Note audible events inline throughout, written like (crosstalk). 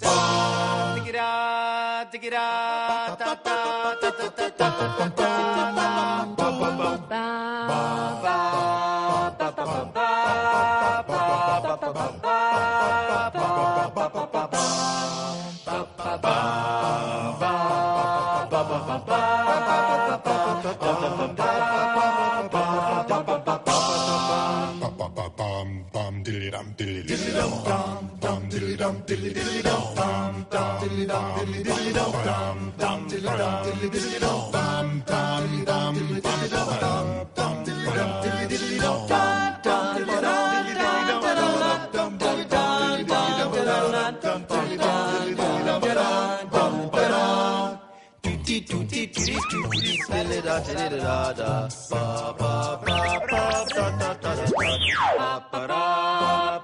Ba, ba, ba. dum dilly dum dilly dum dum dum dilly dum dilly dilly dum dum dum dilly dum dilly dilly dum dum dum dilly dum dilly dilly dum dum dum dum dilly dum dilly dilly dum dum dum dilly dum dilly dilly dum dum dum dilly dum tutti tutti tutti tutti da da da da pa pa pa pa ta ta ta ta pa pa ra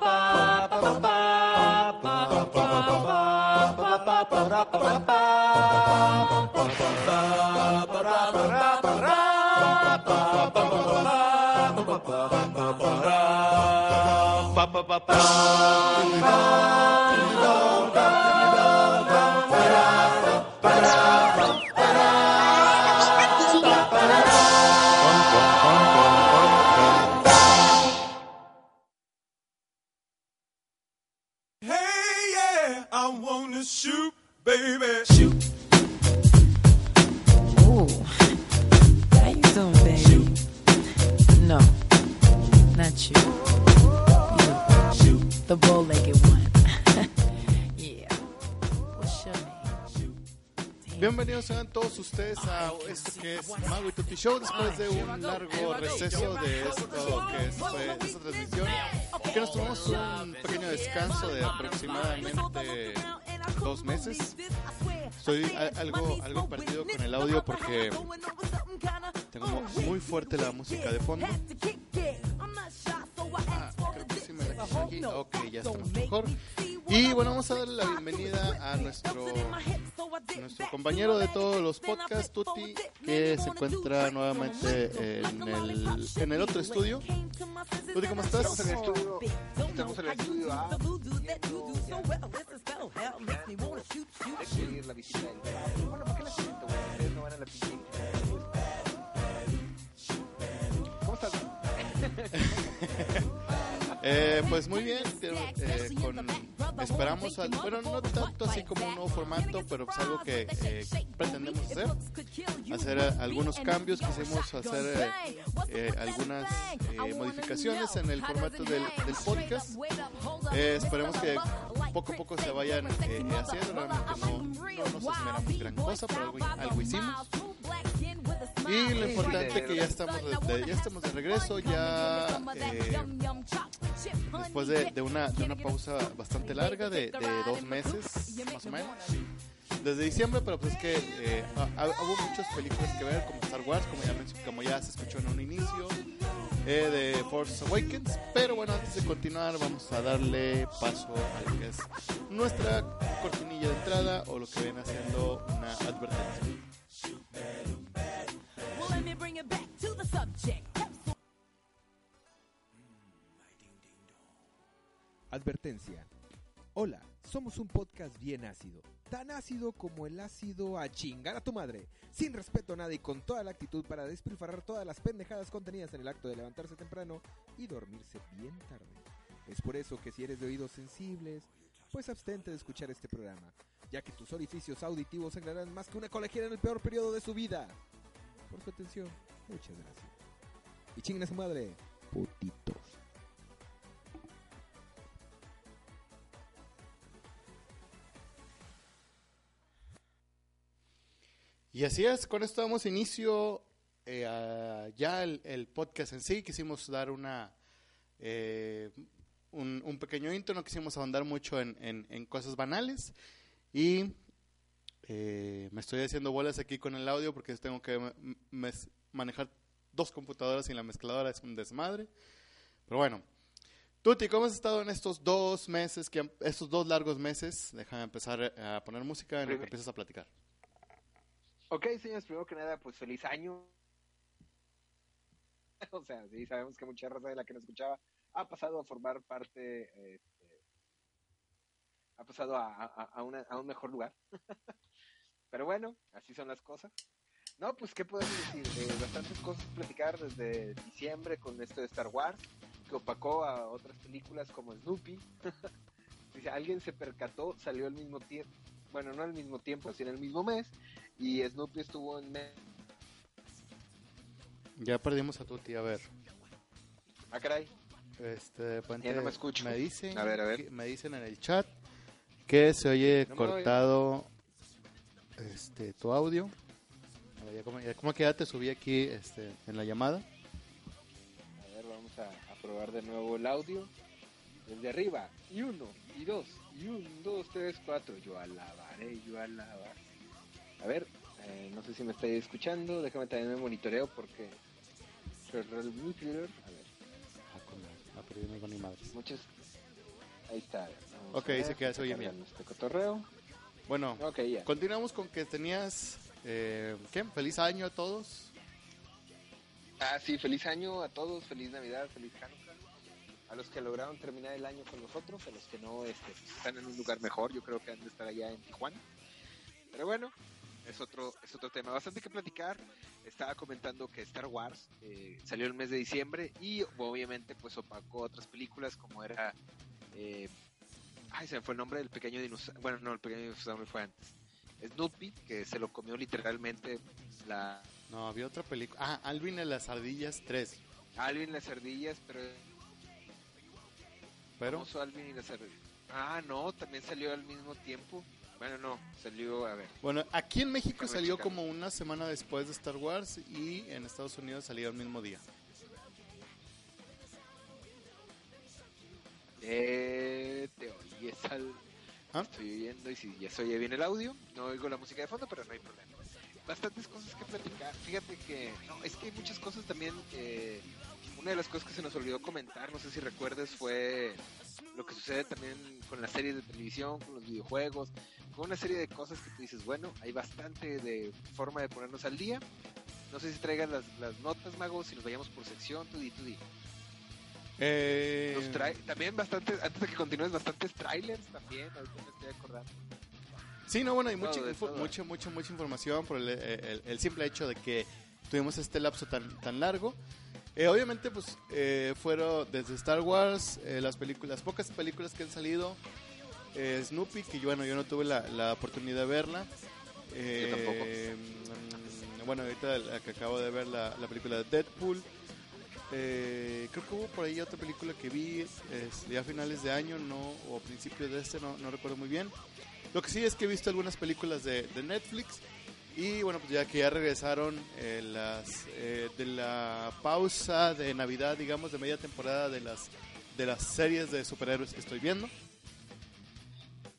pa pa pa pa pa pa pa pa pa ra pa pa pa pa pa ra pa ra pa ra pa pa pa pa pa pa pa ra pa pa pa pa pa pa pa a esto que es Mago y Tutti Show después de un largo receso de esto que fue esta transmisión. Que nos tomamos un pequeño descanso de aproximadamente dos meses. Estoy a- algo algo perdido con el audio porque tengo mu- muy fuerte la música de fondo. Ah, aquí. ok ya estamos mejor y bueno vamos a darle la bienvenida a nuestro nuestro compañero de todos los podcasts, Tuti, que se encuentra nuevamente en el, en el otro estudio. Tuti, ¿cómo estás? Estamos en el estudio. Estamos en el estudio A. Seguir la visita. Bueno, ¿por qué la siento, no van a la piscina. Eh, pues muy bien, eh, con, esperamos, al- bueno, no tanto así como un nuevo formato, pero pues algo que eh, pretendemos hacer, hacer eh, algunos cambios, quisimos hacer eh, eh, algunas eh, modificaciones en el formato del, del podcast. Esperemos que poco a poco se vayan haciendo, realmente no, no nos esperamos gran cosa, pero algo, algo hicimos. Y lo importante que ya estamos de, de- ya estamos de regreso, ya eh, después de, de una, de una pausa bastante larga, de, de dos meses más o menos. Desde diciembre, pero pues es que eh, ha- ha- hubo muchas películas que ver, como Star Wars, como ya, como ya se escuchó en un inicio, eh, de Force Awakens. Pero bueno, antes de continuar, vamos a darle paso a lo que es nuestra cortinilla de entrada o lo que viene haciendo una advertencia. Advertencia. Hola, somos un podcast bien ácido. Tan ácido como el ácido a chingar a tu madre. Sin respeto a nadie y con toda la actitud para despilfarrar todas las pendejadas contenidas en el acto de levantarse temprano y dormirse bien tarde. Es por eso que si eres de oídos sensibles, pues abstente de escuchar este programa, ya que tus orificios auditivos sangrarán más que una colegiala en el peor periodo de su vida. Por su atención, muchas gracias. Y chinguen a su madre, putitos. Y así es, con esto damos inicio eh, a ya el, el podcast en sí. Quisimos dar una eh, un, un pequeño intro, no quisimos ahondar mucho en, en, en cosas banales. Y eh, me estoy haciendo bolas aquí con el audio porque tengo que manejar dos computadoras y la mezcladora es un desmadre. Pero bueno, Tuti, ¿cómo has estado en estos dos meses, que estos dos largos meses? Déjame empezar a poner música en lo que empiezas a platicar. Ok, señores, primero que nada, pues feliz año. (laughs) o sea, sí, sabemos que mucha raza de la que nos escuchaba ha pasado a formar parte, este, ha pasado a, a, a una- a un mejor lugar. (laughs) Pero bueno, así son las cosas. No, pues, ¿qué podemos decir? Eh, bastantes cosas platicar desde diciembre con esto de Star Wars, que opacó a otras películas como Snoopy. (laughs) Dice, alguien se percató, salió al mismo tiempo, bueno, no al mismo tiempo, sino en el mismo mes, y Snoopy estuvo en... Ya perdimos a Tuti, a ver. Ah, caray. Este, Puente, no me escucho. Me dicen, A ver, a ver. me dicen en el chat que se oye No cortado este, tu audio. A ver, ya como, ya como que ya te subí aquí este, en la llamada. A ver, vamos a, a probar de nuevo el audio. Desde arriba. Y uno, y dos, y un, dos, tres, cuatro. Yo alabaré, yo alabaré. A ver, eh, no sé si me estáis escuchando. Déjame también me monitoreo porque... A ver, Ah, con la- pero no digo ni madres. muchos... Ahí está. Vamos Ok, a ver, dice que ya se oye bien. Este cotorreo. Bueno, Ok, ya. continuamos con que tenías, eh, ¿qué? Feliz año a todos. Ah, sí, feliz año a todos, feliz Navidad, feliz Hanukkah. A los que lograron terminar el año con nosotros, a los que no este, están en un lugar mejor, yo creo que han de estar allá en Tijuana. Pero bueno, es otro, es otro tema. Bastante que platicar. Estaba comentando que Star Wars eh, salió el mes de diciembre y obviamente pues opacó otras películas como era... eh, ay, se me fue el nombre del pequeño dinosaurio. Bueno, no, el pequeño dinosaurio fue antes. Snoopy, que se lo comió literalmente la, No, había otra película. Ah, Alvin en las ardillas 3. Alvin las ardillas, pero Pero, Alvin y las ardillas. Ah, no, también salió al mismo tiempo. Bueno, no, salió, a ver. bueno, aquí en México Déjame salió como una semana después de Star Wars y en Estados Unidos salió el mismo día. Eh, te oyes al... ¿Ah? Estoy oyendo y si ya se oye bien el audio, no oigo la música de fondo, pero no hay problema. Bastantes cosas que platicar. Fíjate que, no, es que hay muchas cosas también. eh, una de las cosas que se nos olvidó comentar, no sé si recuerdes, fue lo que sucede también con las series de televisión, con los videojuegos, con una serie de cosas que tú dices, bueno, hay bastante de forma de ponernos al día. No sé si traigan las, las notas, Mago, si nos vayamos por sección, tú di, tú di. Eh, también bastantes, antes de que continúes, bastantes trailers también, ahorita me estoy acordando. Sí, no, bueno, hay mucha, info- todo. mucha, mucha, mucha información por el, el- el simple hecho de que tuvimos este lapso tan, tan largo. Eh, obviamente, pues, eh, fueron desde Star Wars, eh, las películas, pocas películas que han salido, eh, Snoopy, que yo, bueno, yo no tuve la, la oportunidad de verla. Eh, mm, Bueno, ahorita la que acabo de ver, la, la película de Deadpool. Eh, creo que hubo por ahí otra película que vi es, ya a finales de año, no o a principios de este, no, no recuerdo muy bien. Lo que sí es que he visto algunas películas de, de Netflix y bueno, pues ya que ya regresaron eh, las eh, de la pausa de Navidad, digamos, de media temporada de las de las series de superhéroes que estoy viendo.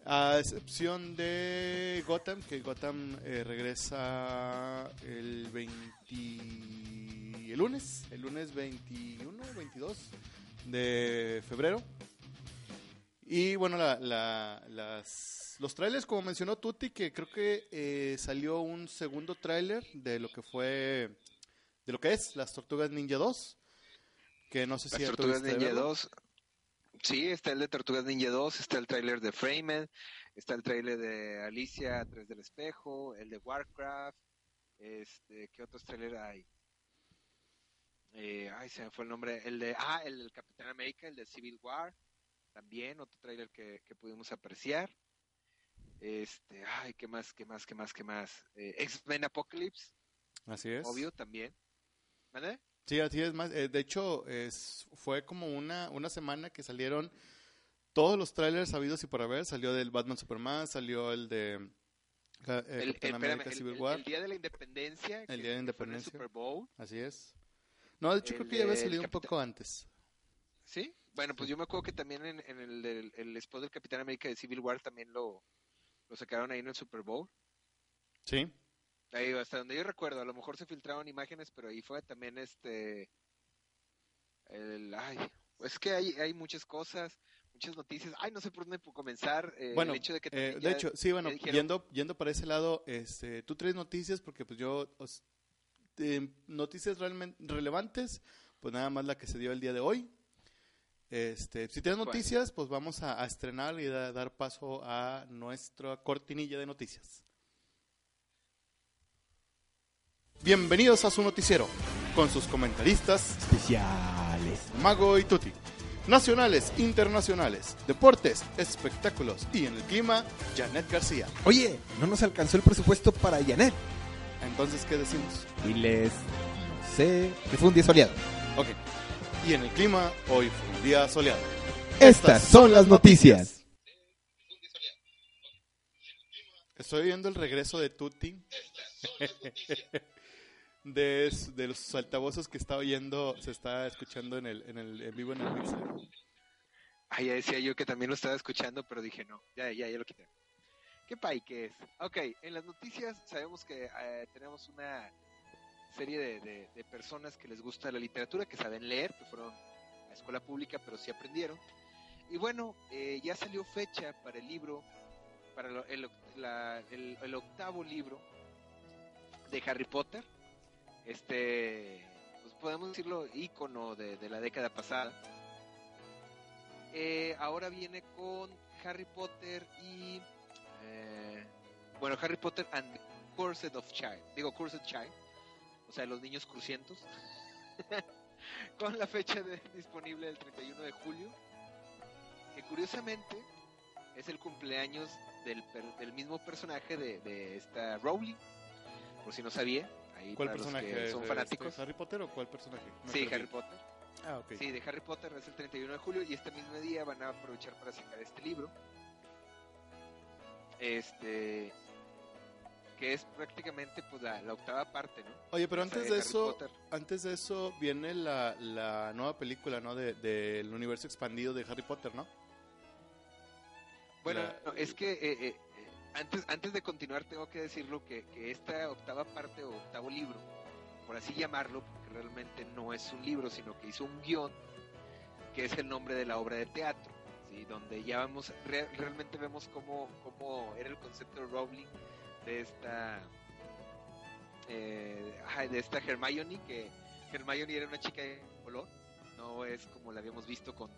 A excepción de Gotham, que Gotham eh, regresa el 20... el lunes, el lunes 21, 22 de febrero. Y bueno, la, la- las, los trailers, como mencionó Tuti, que creo que eh, salió un segundo tráiler de lo que fue, de lo que es las Tortugas Ninja 2, que no sé si Las Tortugas Ninja verlo. 2. Sí, está el de Tortugas Ninja 2, está el tráiler de Framed, está el tráiler de Alicia a través del espejo, el de Warcraft, este, ¿qué otros trailers hay? Eh, ay, se me fue el nombre, el de, ah, el del Capitán América, el de Civil War, también otro tráiler que, que pudimos apreciar. Este, ay, ¿qué más, qué más, qué más, qué más? Eh, X-Men Apocalypse, Así es. obvio, también. ¿Vale? Sí, así es más. eh, de hecho, es, fue como una, una semana que salieron todos los trailers sabidos y por haber. Salió del Batman Superman, salió el de eh, El, Capitán América el- Civil War. el Día de la Independencia. El Día de en Independencia. Super Bowl. Así es. No, de hecho creo que ya había salido un poco antes. ¿Sí? Bueno, pues yo me acuerdo que también en, en el, el spot del Capitán América de Civil War también lo, lo sacaron ahí en el Super Bowl. Sí. Ahí, hasta donde yo recuerdo, a lo mejor se filtraron imágenes, pero ahí fue también este. El, ay, es que hay, hay muchas cosas, muchas noticias. Ay, no sé por dónde comenzar. eh, bueno, el hecho de que eh, de ya- hecho, sí, bueno, dijeron- yendo, yendo para ese lado, este, tú traes noticias porque pues yo, os- noticias realmente relevantes, pues nada más la que se dio el día de hoy. Este, si tienes noticias, pues vamos a, a estrenar y da- dar paso a nuestra cortinilla de noticias. Bienvenidos a su noticiero, con sus comentaristas Especiales. Mago y Tuti. Nacionales, internacionales, deportes, espectáculos y en el clima, Janet García. Oye, no nos alcanzó el presupuesto para Janet. Entonces, ¿qué decimos? Diles, no sé, que fue un día soleado. Ok. Y en el clima, hoy fue un día soleado. Estas son las noticias. Estoy viendo el regreso de Tuti. De, de los altavoces que está oyendo, se está escuchando en el, en el en vivo en el mixer. Ay, ya decía yo que también lo estaba escuchando, pero dije no, ya, ya, ya lo quité. ¿Qué pay que es? Ok, en las noticias sabemos que eh, tenemos una serie de, de- personas que les gusta la literatura, que saben leer, que fueron a escuela pública, pero sí aprendieron. Y bueno, eh, ya salió fecha para el libro, para el, oct- la- el- el octavo libro de Harry Potter. Este, pues podemos decirlo, ícono de, de la década pasada. Eh, ahora viene con Harry Potter y. eh, bueno, Harry Potter and the of Child. Digo, Cursed Child. O sea, los niños crucientos. (laughs) con la fecha de- disponible del 31 de julio. Que curiosamente es el cumpleaños del, del mismo personaje de, de esta Rowling. Por si no sabía. Ahí ¿Cuál personaje? que es? son ¿De fanáticos. este ¿Harry Potter o cuál personaje? Me Sí, perdí. Harry Potter. Ah, ok. Sí, de Harry Potter es el 31 de julio y este mismo día van a aprovechar para sacar este libro. Este que es prácticamente pues la, la octava parte, ¿no? Oye, pero antes de de Harry eso, Potter. antes de eso viene la, la nueva película, ¿no? De- Del universo expandido de Harry Potter, ¿no? Bueno, La- no, es que eh, eh, antes, antes de continuar tengo que decirlo que, esta octava parte o octavo libro, por así llamarlo, porque realmente no es un libro, sino que hizo un guion, que es el nombre de la obra de teatro, ¿sí? donde ya vamos, re- realmente vemos cómo, era el concepto de Rowling de esta eh, de esta Hermione, que Hermione era una chica de color, no es como la habíamos visto con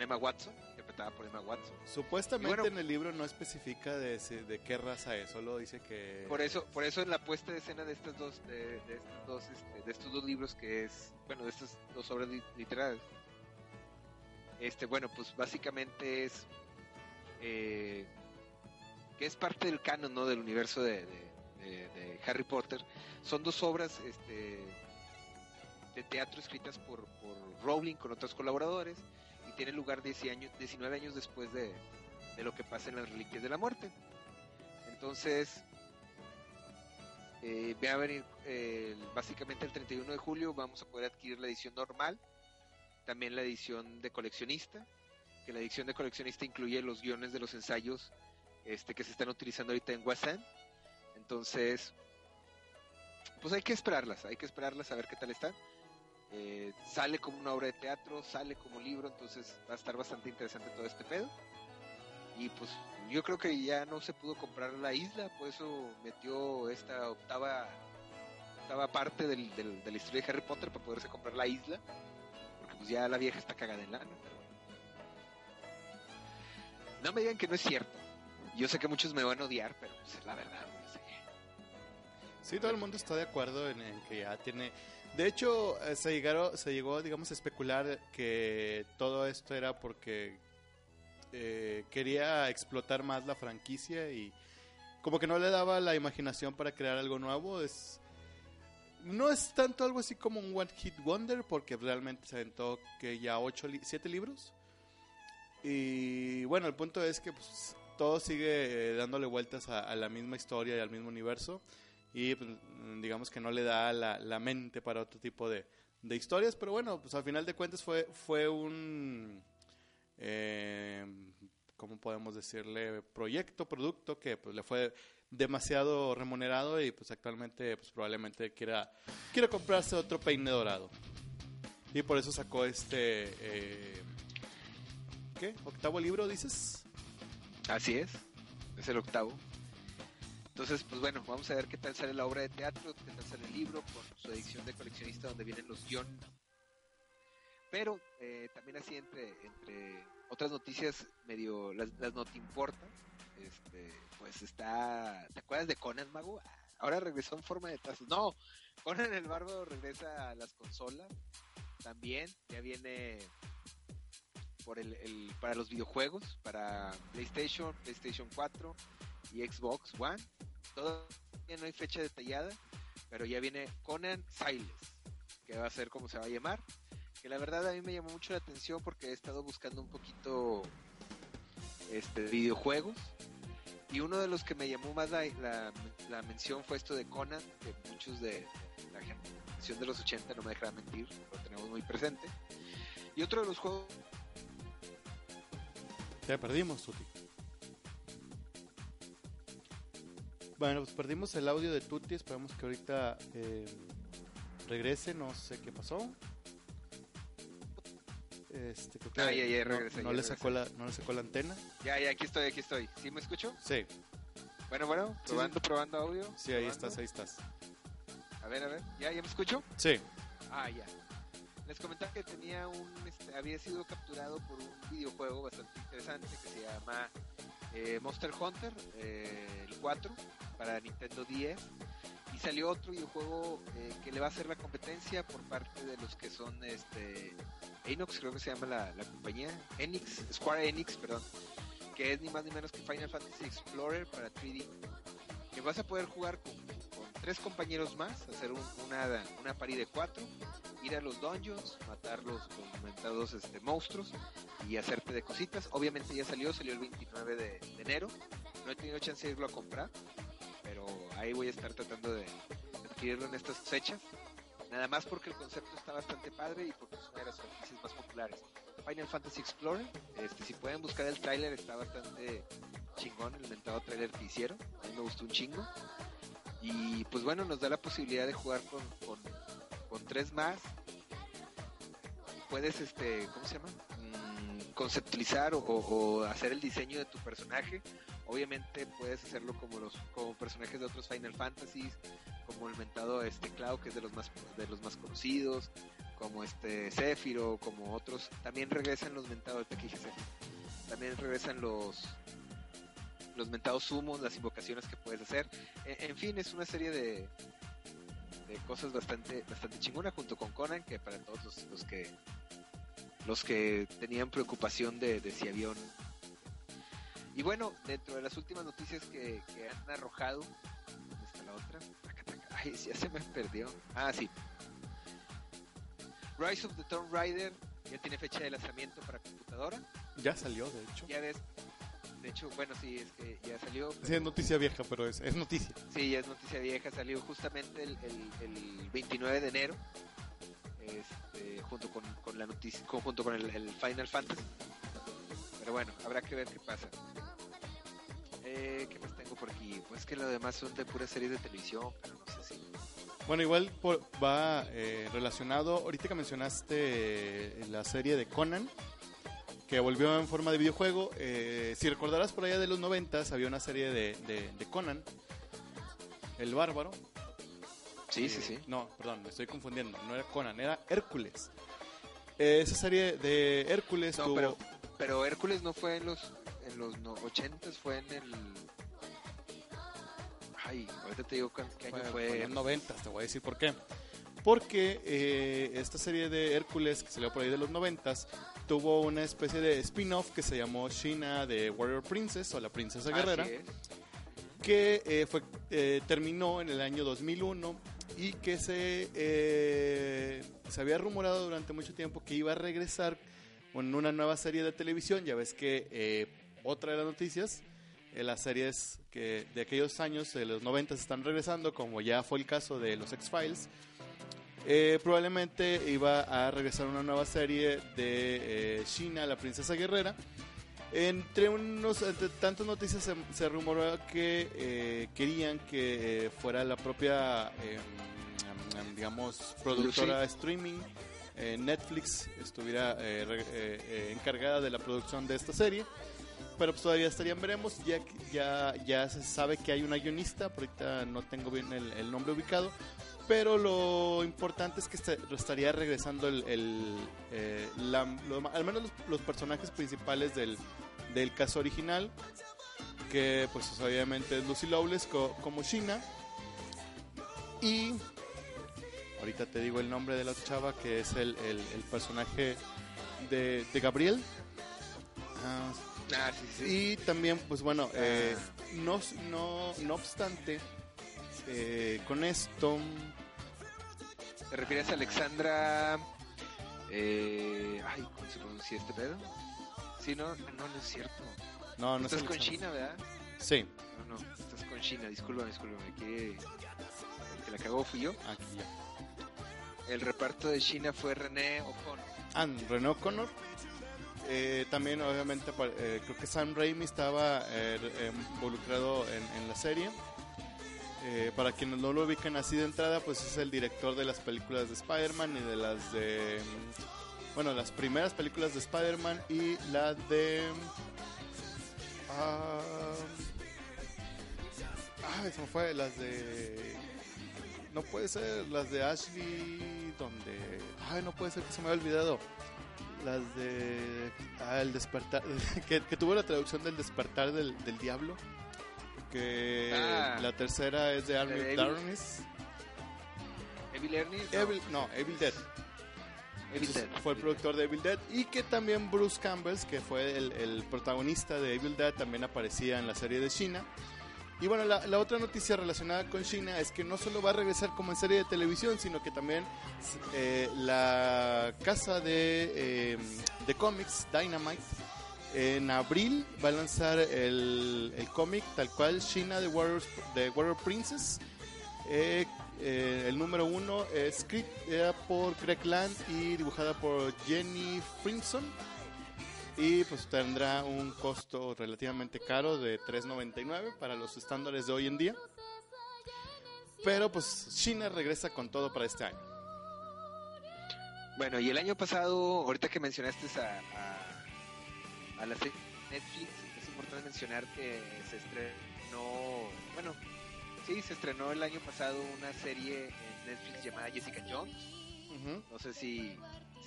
Emma Watson, interpretada por Emma Watson. Supuestamente bueno- en el libro no especifica de, de qué raza es, solo dice que... Por eso, por eso en la puesta de escena de estas dos, de, de estos dos, este, de estos dos libros que es, bueno, de estas dos obras li- literarias, este, bueno, pues básicamente es eh, que es parte del canon, ¿no? Del universo de, de- de- de Harry Potter. Son dos obras, este, de teatro escritas por, por Rowling con otros colaboradores tiene lugar 10 años, 19 años después de, lo que pasa en las Reliquias de la Muerte. Entonces, eh, va a venir eh, básicamente el 31 de julio vamos a poder adquirir la edición normal, también la edición de coleccionista, que la edición de coleccionista incluye los guiones de los ensayos este, que se están utilizando ahorita en Wasan. Entonces, pues hay que esperarlas, hay que esperarlas a ver qué tal están. Eh, sale como una obra de teatro, sale como libro, entonces va a estar bastante interesante todo este pedo. Y pues yo creo que ya no se pudo comprar la isla, por eso metió esta octava, octava parte del, del- de la historia de Harry Potter para poderse comprar la isla. Porque pues ya la vieja está cagada en lana. pero. No me digan que no es cierto. Yo sé que muchos me van a odiar, pero pues, es la verdad. no sé. Sí, todo el mundo está de acuerdo en, en que ya tiene... De hecho, eh, se, llegaron, se llegó, digamos, a especular que todo esto era porque eh, quería explotar más la franquicia y como que no le daba la imaginación para crear algo nuevo. Es, no es tanto algo así como un One Hit Wonder porque realmente se aventó que ya ocho, li- siete libros. Y bueno, el punto es que pues, todo sigue eh, dándole vueltas a la misma historia y al mismo universo y pues, digamos que no le da la, la mente para otro tipo de, de historias, pero bueno, pues al final de cuentas fue, fue un, eh, ¿cómo podemos decirle? Proyecto, producto que pues le fue demasiado remunerado y pues actualmente pues probablemente quiera, quiera comprarse otro peine dorado. Y por eso sacó este, eh, ¿qué? ¿Octavo libro dices? Así es, es el octavo. Entonces, pues bueno, vamos a ver qué tal sale la obra de teatro, qué tal sale el libro con su edición de coleccionista donde vienen los guiones. Pero eh, también así entre, entre otras noticias medio, las, las no te importan, este, pues está, ¿te acuerdas de Conan Mago? Ahora regresó en forma de tazos. No, Conan el Barbo regresa a las consolas también, ya viene por el, el, para los videojuegos, para PlayStation, PlayStation 4 y Xbox One. Todavía no hay fecha detallada, pero ya viene Conan Siles, que va a ser como se va a llamar. Que la verdad a mí me llamó mucho la atención porque he estado buscando un poquito este videojuegos. Y uno de los que me llamó más la, la, la mención fue esto de Conan, que muchos de la generación de los 80 no me dejarán mentir, lo tenemos muy presente. Y otro de los juegos Te perdimos, Tuti. Bueno, pues perdimos el audio de Tuti. Esperamos que ahorita eh, regrese. No sé qué pasó. Este, creo que Ah, ya, ya, no, regresé, no ya le sacó la, no le sacó la antena. Ya, ya, aquí estoy, aquí estoy. ¿Sí me escucho? Sí, Bueno, bueno, probando, sí. probando audio. sí, ahí estás, ahí estás. A ver, a ver, ¿ya, ya me escucho? Sí, Ah, ya. Les comentaba que tenía un, este, había sido capturado por un videojuego bastante interesante que se llama eh, Monster Hunter, eh, el 4, para Nintendo 10. Y salió otro videojuego eh, que le va a hacer la competencia por parte de los que son este Enox, creo que se llama la, compañía, Enix, Square Enix, perdón, que es ni más ni menos que Final Fantasy Explorer para 3D. Que vas a poder jugar con, tres compañeros más, hacer un- una, una party de cuatro, ir a los dungeons, matar los, los mentados este, monstruos y hacerte de cositas. Obviamente ya salió, salió el 29 de, de enero. No he tenido chance de irlo a comprar, pero ahí voy a estar tratando de adquirirlo en estas fechas. Nada más porque el concepto está bastante padre y porque es una de las franquicias más populares. Final Fantasy Explorer, este, si pueden buscar el tráiler está bastante chingón el mentado tráiler que hicieron. A mí me gustó un chingo. Y pues bueno, nos da la posibilidad de jugar con, con, tres más. Puedes, este, ¿cómo se llama? Mm, conceptualizar o hacer el diseño de tu personaje. Obviamente puedes hacerlo como los como personajes de otros Final Fantasies, como el mentado este Cloud, que es de los más de los más conocidos, como este Sephiroth, como otros. También regresan los mentados, Sephiroth. También regresan los los mentados sumos, las invocaciones que puedes hacer. En, en fin, es una serie de, de cosas bastante bastante chingona junto con Conan, que para todos los, que los que tenían preocupación de, de si había. Y bueno, dentro de las últimas noticias que, que han arrojado, ¿dónde está la otra? Taca, taca. Ay, ya se me perdió. Ah, sí. Rise of the Tomb Raider ya tiene fecha de lanzamiento para computadora. ya salió, de hecho. Ya ves, de hecho, bueno, sí, es que ya salió. Sí, es noticia vieja, pero es, es noticia. Sí, ya es noticia vieja, salió justamente el, el, el 29 de enero, este, junto con, con la noticia, junto con el, el Final Fantasy. Pero bueno, habrá que ver qué pasa. Eh, ¿Qué más tengo por aquí? Pues que lo demás son de puras series de televisión, pero no sé si... Bueno, igual por- va eh, relacionado, ahorita que mencionaste eh, la serie de Conan, que volvió en forma de videojuego, eh, si recordarás por allá de los noventas había una serie de, de- de Conan, el bárbaro. Sí, sí, sí. No, perdón, me estoy confundiendo, no era Conan, era Hércules. Eh, esa serie de Hércules No, tuvo... pero, pero Hércules no fue en los, en los no, 80s, fue en el... Ay, ahorita te digo qué año Fue, fue. en los 90, te voy a decir por qué. Porque eh, esta serie de Hércules, que salió por ahí de los 90, tuvo una especie de spin-off que se llamó Shina de Warrior Princess o la Princesa Guerrera, Así es. que eh, fue, eh, terminó en el año 2001 y que se, eh, se había rumorado durante mucho tiempo que iba a regresar con una nueva serie de televisión. Ya ves que eh, otra de las noticias, eh, las series que de aquellos años, de los 90, están regresando, como ya fue el caso de los X-Files. Eh, probablemente iba a regresar una nueva serie de eh, China, la princesa guerrera. Entre unos, entre tantas noticias se, se rumoró que eh, querían que eh, fuera la propia, mm, digamos, productora streaming, eh, Netflix, estuviera eh, eh, encargada de la producción de esta serie. Pero pues todavía estarían veremos, ya, ya, ya se sabe que hay una guionista, pero ahorita no tengo bien el, nombre ubicado. Pero lo importante es que estaría regresando el, al menos los, personajes principales del, del caso original, que pues es obviamente es Lucy Lawless co- como Shina. Y ahorita te digo el nombre de la chava, que es el, el- el personaje de, de Gabriel. Ah, Ah, sí, sí. y también, pues bueno, eh, no, no, no obstante, eh, con esto, ¿Te refieres a Alexandra? Eh, ay, ¿cómo se pronuncia este pedo? Sí, no, no, no es cierto. no, no estás con. China, ¿verdad? Sí, No, no, estás con China, discúlpame, discúlpame. Que, el que la cagó fui yo. aquí ya. El reparto de China fue René O'Connor. Ah, René O'Connor. Eh, también, obviamente, eh, creo que Sam Raimi estaba eh, eh, involucrado en, la serie. Para quienes no lo ubican así de entrada, pues es el director de las películas de Spider-Man y de las de. mm, Bueno, las primeras películas de Spider-Man y la de. ah, ay, se me fue. Las de. No puede ser, las de Ashley, donde... Ay, no puede ser que se me haya olvidado. Las de... Ah, el despertar... (laughs) que, que tuvo la traducción del despertar del, del diablo. Que Ah. la tercera es de Army of Evil- Darkness. Evil Ernie. no, Evil, no, Evil Dead. Evil Dead. Fue el productor de Evil Dead. Y que también Bruce Campbell, que fue el, el protagonista de Evil Dead, también aparecía en la serie de China. Y bueno, la, otra noticia relacionada con China es que no solo va a regresar como en serie de televisión, sino que también eh, la casa de, eh, de cómics, Dynamite, en abril va a lanzar el, el cómic tal cual, China de Warrior Princess. Eh, el número uno es escrita por Greg Land y dibujada por Jenny Frimson. Y pues tendrá un costo relativamente caro de 3.99 para los estándares de hoy en día. Pero pues China regresa con todo para este año. Bueno, y el año pasado, ahorita que mencionaste a, a, la serie Netflix, es importante mencionar que se estrenó, bueno, sí, se estrenó el año pasado una serie en Netflix llamada Jessica Jones. No sé si,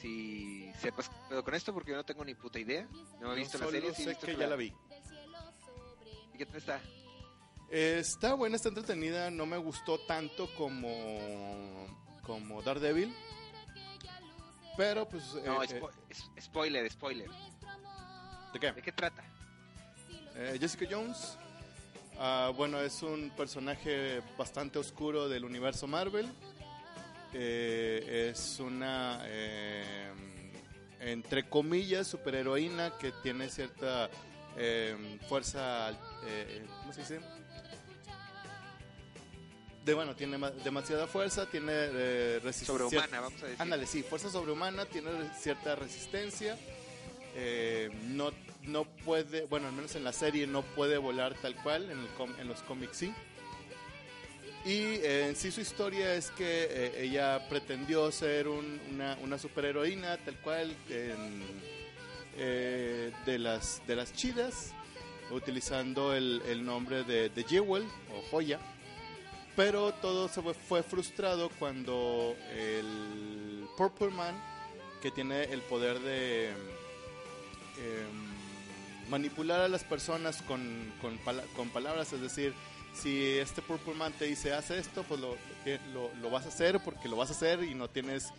si sepas pedo con esto, porque yo no tengo ni puta idea. No he visto la serie, sé visto que ya la vi. ¿Y qué tal está? Eh, Está buena, está entretenida. No me gustó tanto como, como Daredevil. Pero pues... No, eh, spo- es- spoiler, spoiler. ¿De qué? ¿De qué trata? Eh, Jessica Jones, ah, bueno, es un personaje bastante oscuro del universo Marvel. Eh, es una, eh, entre comillas, superheroína que tiene cierta eh, fuerza, eh, ¿cómo se dice? De, bueno, tiene ma- demasiada fuerza, tiene eh, resistencia. Sobrehumana, vamos a decir. Ándale, sí, fuerza sobrehumana, tiene cierta resistencia. eh, no, no puede, bueno, al menos en la serie no puede volar tal cual, en, el com- en los cómics sí. Y eh, en sí su historia es que eh, ella pretendió ser un- una, una superheroína tal cual en, eh, de, las, de las chidas, utilizando el, nombre de, Jewel o Joya. Pero todo se fue, fue frustrado cuando el Purple Man, que tiene el poder de em, manipular a las personas con, con palabras, es decir, si este Purple Man te dice haz esto, pues lo, lo, lo vas a hacer porque lo vas a hacer y no tienes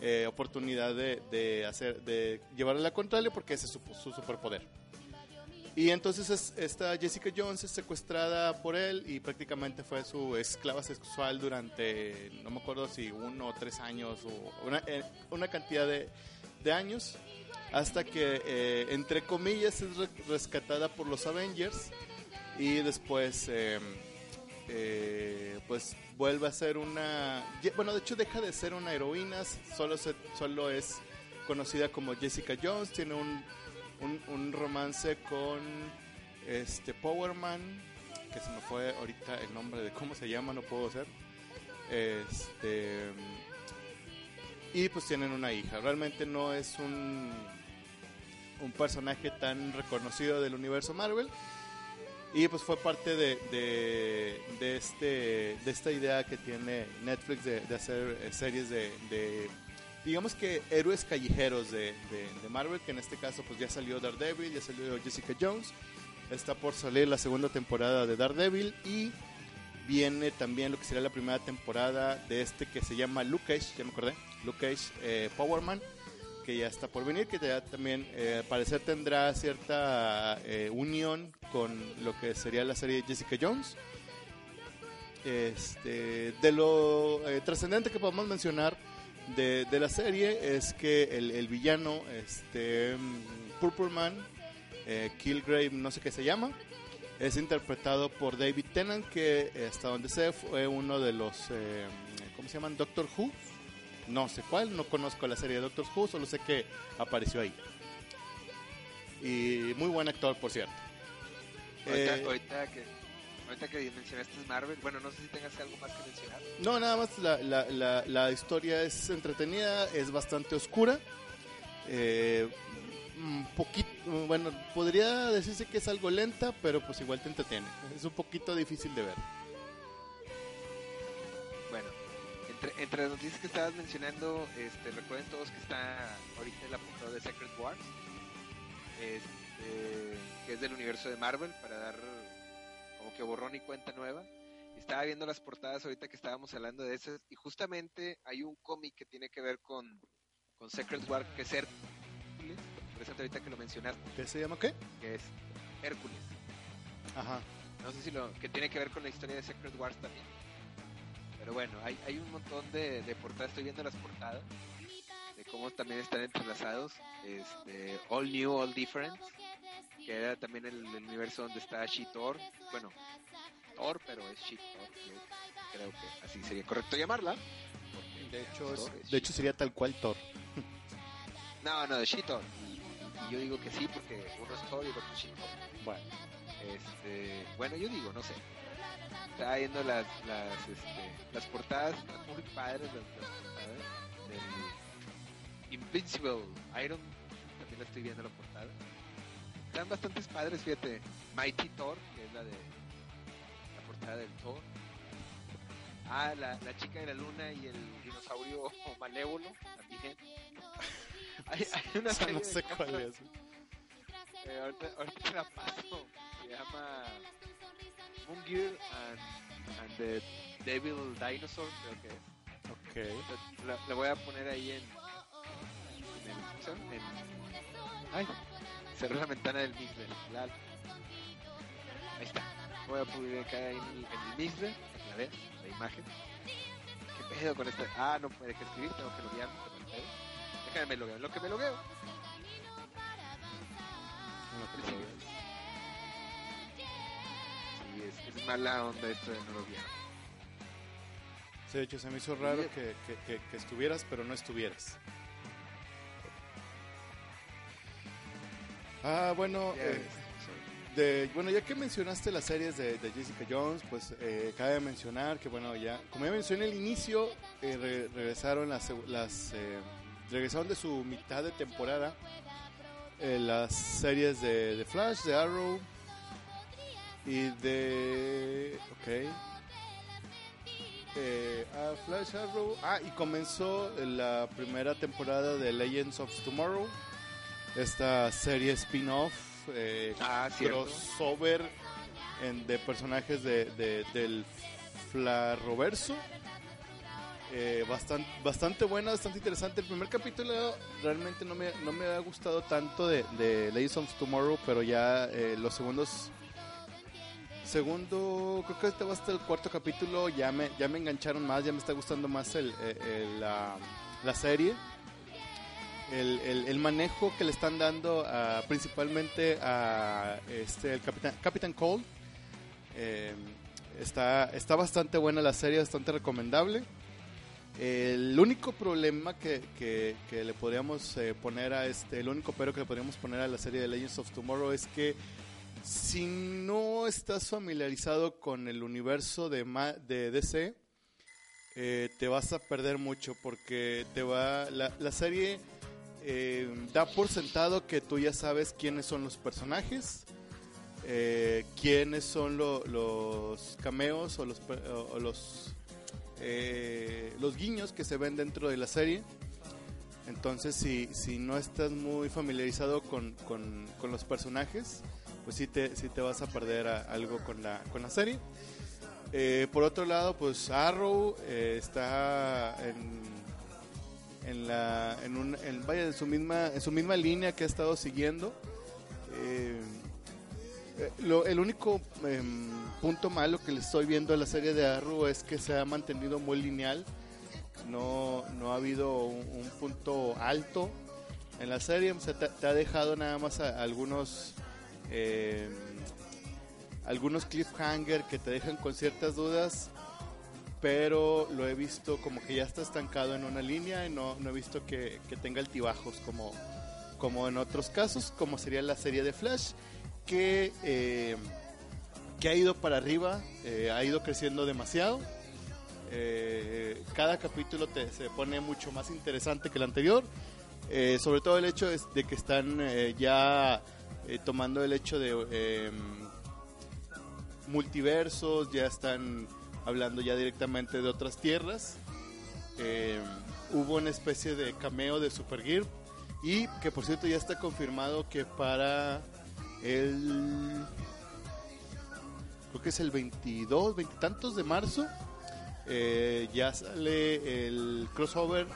eh, oportunidad de, de hacer de llevarle la contraria porque ese es su, su superpoder. Y entonces es- esta Jessica Jones es secuestrada por él y prácticamente fue su esclava sexual durante, no me acuerdo si uno o tres años o una, eh, una cantidad de, de años, hasta que, eh, entre comillas, es re- rescatada por los Avengers y después eh, eh, pues vuelve a ser una... Bueno, de hecho deja de ser una heroína, solo, se, solo es conocida como Jessica Jones, tiene un, un, romance con este Power Man, que se me fue ahorita el nombre de cómo se llama, no puedo ser. Este y pues tienen una hija. Realmente no es un un personaje tan reconocido del universo Marvel. Y pues fue parte de, de, este, de esta idea que tiene Netflix de, de hacer eh, series de, de, digamos que héroes callejeros de, de, Marvel, que en este caso pues ya salió Daredevil, ya salió Jessica Jones, está por salir la segunda temporada de Daredevil y viene también lo que sería la primera temporada de este que se llama Luke Cage, ya me acordé, Luke Cage eh, que ya está por venir, que ya también eh, al parecer tendrá cierta eh, unión con lo que sería la serie Jessica Jones. Este, de lo eh, trascendente que podemos mencionar de, de la serie es que el, el villano, este, Purple Man, eh, Killgrave, no sé qué se llama, es interpretado por David Tennant, que hasta donde sé fue uno de los, ¿cómo se llaman? Doctor Who. No sé cuál, no conozco la serie de Doctor Who, solo sé que apareció ahí. Y muy buen actor, por cierto. Ahorita, Eh, ahorita que, ahorita que mencionaste Marvel, bueno, no sé si tengas algo más que mencionar. No, nada más la, la, la, la historia es entretenida, es bastante oscura. Eh, un poquito, bueno, podría decirse que es algo lenta, pero pues igual te entretiene. Es un poquito difícil de ver. Entre, entre las noticias que estabas mencionando, este, recuerden todos que está ahorita el apuntado de Secret Wars, este, que es del universo de Marvel, para dar como que borrón y cuenta nueva. Estaba viendo las portadas ahorita que estábamos hablando de esas, y justamente hay un cómic que tiene que ver con, con Secret Wars, que es Hércules, presente ahorita que lo mencionaste, ¿Qué se llama qué? que es Hércules. Ajá. No sé si lo que tiene que ver con la historia de Secret Wars también. Pero bueno, hay, hay un montón de, de portadas, estoy viendo las portadas, de cómo también están entrelazados. Este, All New, All Different, que era también el, el universo donde está She-Thor. Bueno, Thor, pero es She-Thor. yo Creo que así sería correcto llamarla. De hecho, es- es de hecho sería tal cual Thor. No, no, de She-Thor. Y, y yo digo que sí, porque uno es Thor y el otro es She-Thor. Bueno. Este, bueno, yo digo, no sé. Estaba viendo las, las, este, las portadas, están muy padres las, las portadas del Invincible Iron, también la estoy viendo la portada. Están bastante padres, fíjate. Mighty Thor, que es la de la portada del Thor. Ah, la, la chica de la luna y el dinosaurio (laughs) malévolo, también. (laughs) hay, hay una Esa (laughs) no serie sé de cuál es. eh, ahorita, ahorita la paso. Se llama Moon Gear and, and the Devil Dinosaur, creo que es. Ok. La, la voy a poner ahí en. en, el. En- ay, cerré la ventana del Mixler. la- ahí está. Voy a publicar ahí en el, en el Mixler, que la veas, la imagen. ¿Qué pedo con esta? Ah, no me deja escribir, tengo que loguearme. Déjame me logueo. En lo que me logueo. Sí, es, es mala onda esto de no loguear. Sí, de hecho se me hizo raro que, que- que- que estuvieras, pero no estuvieras. Ah, bueno, eh, de, bueno, ya que mencionaste las series de, de Jessica Jones, pues eh, cabe mencionar que, bueno, ya, como ya mencioné al inicio, eh, re- regresaron las, las eh, regresaron de su mitad de temporada eh, las series de, de Flash, de Arrow y de, ok, eh, ah, Flash Arrow, ah, y comenzó la primera temporada de Legends of Tomorrow, esta serie spin-off. eh, Ah, crossover en- de personajes de, de- del Flarroverso. Eh, bastante, bastante buena, bastante interesante. El primer capítulo realmente no me, no me ha gustado tanto de, de Legends of Tomorrow, pero ya eh, los segundos... Segundo, creo que este va hasta el cuarto capítulo, ya me, ya me engancharon más, ya me está gustando más el, la, serie el, manejo que le están dando a- principalmente a este el capitán Capitán Cole eh, está, está bastante buena la serie, bastante recomendable. El único problema que, que- que le podríamos eh, poner a este, el único pero que le podríamos poner a la serie de Legends of Tomorrow es que si no estás familiarizado con el universo de, Ma- de DC, eh, te vas a perder mucho porque te va la, la serie eh, da por sentado que tú ya sabes quiénes son los personajes, eh, quiénes son lo- los cameos o los, o- los, guiños que se ven dentro de la serie. Entonces, si, si no estás muy familiarizado con- con los personajes, pues sí te, sí te vas a perder a- algo con la, con la serie. Eh, por otro lado, pues Arrow eh, está en, en la en un en, vaya en su misma en su misma línea que ha estado siguiendo. Eh, eh, lo- el único em, punto malo que le estoy viendo a la serie de Arrow es que se ha mantenido muy lineal. No, no ha habido un, un punto alto en la serie. Se te, te ha dejado nada más a- algunos em, algunos cliffhanger que te dejan con ciertas dudas, pero lo he visto como que ya está estancado en una línea y no, no he visto que, que tenga altibajos como, como en otros casos, como sería la serie de Flash, que, eh, que ha ido para arriba, eh, ha ido creciendo demasiado. Eh, cada capítulo te, se pone mucho más interesante que el anterior. Eh, sobre todo el hecho de que están eh, ya eh, tomando el hecho de eh, multiversos, ya están hablando ya directamente de otras tierras. Eh, hubo una especie de cameo de Supergear y que por cierto ya está confirmado que para el creo que es el 22, veintitantos de marzo eh, ya sale el crossover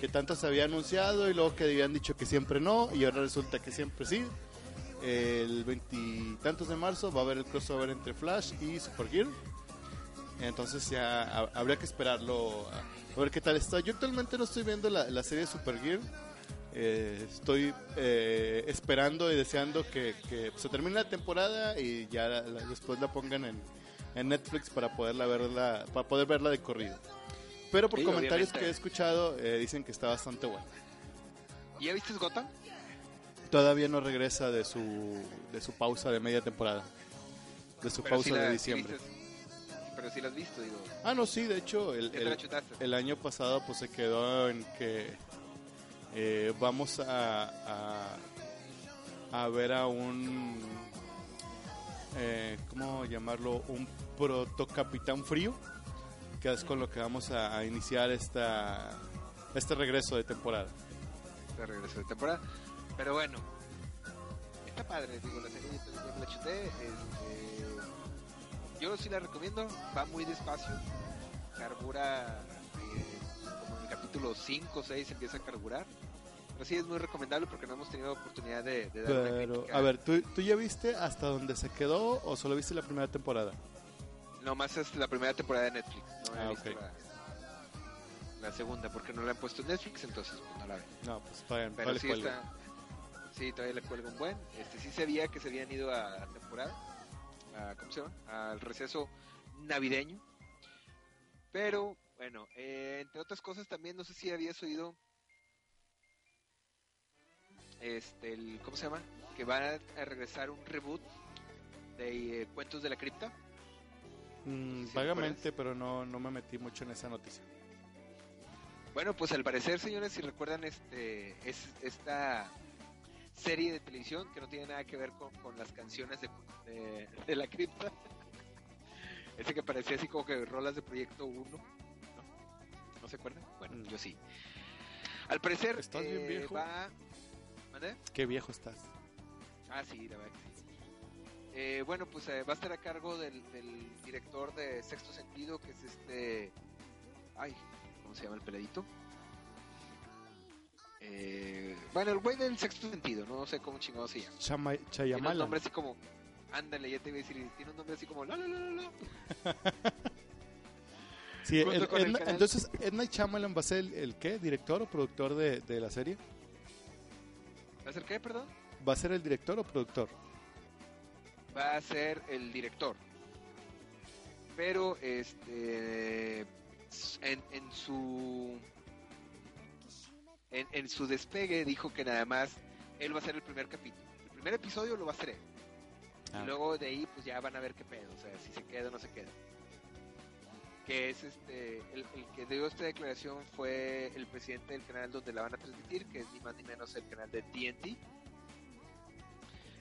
que tanto se había anunciado y luego que habían dicho que siempre no y ahora resulta que siempre sí. El veintitantos de marzo va a haber el crossover entre Flash y Supergear. Entonces ya ha- habría que esperarlo a, ver qué tal está. Yo actualmente no estoy viendo la, la serie Supergear. Eh, estoy eh, esperando y deseando que, que se termine la temporada y ya la- la- después la pongan en, en Netflix para poderla verla, para poder verla de corrido. Pero por Sí, comentarios obviamente. que he escuchado eh, dicen que está bastante buena. ¿Ya viste Gotham? Todavía no regresa de su de su pausa de media temporada, de su Pero pausa de diciembre. vistes- pero sí la has visto, digo. Ah, no, sí, de hecho, el, el- el año pasado pues se quedó en que eh, vamos a, a, a ver a un, eh, ¿cómo llamarlo? Un proto capitán frío, que es con lo que vamos a, a iniciar esta, este regreso de temporada. de regreso de temporada. Pero bueno, está padre, digo, la serie yo la chuté. este, yo sí la recomiendo, va muy despacio, carbura eh, como en el capítulo 5 o 6 empieza a carburar. Pero sí es muy recomendable porque no hemos tenido oportunidad de, de dar Pero, a ver, ¿tú, ¿tú ya viste hasta dónde se quedó o solo viste la primera temporada? No más es la primera temporada de Netflix, no he Ah, visto ok. la, la segunda porque no la han puesto en Netflix, entonces pues, no la veo. No, pues todavía Pero vale sí está. Sí, todavía le cuelga un buen. Este sí se veía que se habían ido a temporada. A, ¿Cómo se llama? Al receso navideño. Pero, bueno, eh, entre otras cosas también, no sé si habías oído. Este, el, ¿cómo se llama? Que va a regresar un reboot de eh, Cuentos de la Cripta. Mm, ¿Sí vagamente, pero no, no me metí mucho en esa noticia. Bueno, pues al parecer, señores, si recuerdan, este es esta serie de televisión que no tiene nada que ver con, con las canciones de, de, de la cripta. (laughs) Ese que parecía así como que rolas de Proyecto 1. ¿No? ¿No se acuerdan? Bueno, Mm. yo sí. Al parecer ¿Estás bien eh, viejo? va... ¿Mande? Qué viejo estás. Ah, sí, la verdad que sí. Eh, bueno, pues eh, va a estar a cargo del, del director de Sexto Sentido, que es este... Ay, ¿cómo se llama el peladito? Eh, bueno, el güey del Sexto Sentido, no sé cómo chingado se llama. Chama, Tiene un Chayamala. nombre así como... Ándale, ya te iba a decir, tiene un nombre así como... La, la, la, la, la. (laughs) Sí, el- el entonces, ¿Edna Chamalan va a ser el, el qué? ¿Director o productor de, de la serie? ¿Va a ser qué, perdón? ¿Va a ser el director o productor? Va a ser el director. Pero este en, en su en, en su despegue dijo que nada más él va a ser el primer capítulo. El primer episodio lo va a hacer él. Ah. Y luego de ahí pues ya van a ver qué pedo, o sea, si se queda o no se queda. Que es este, el, el que dio esta declaración fue el presidente del canal donde la van a transmitir, que es ni más ni menos el canal de TNT.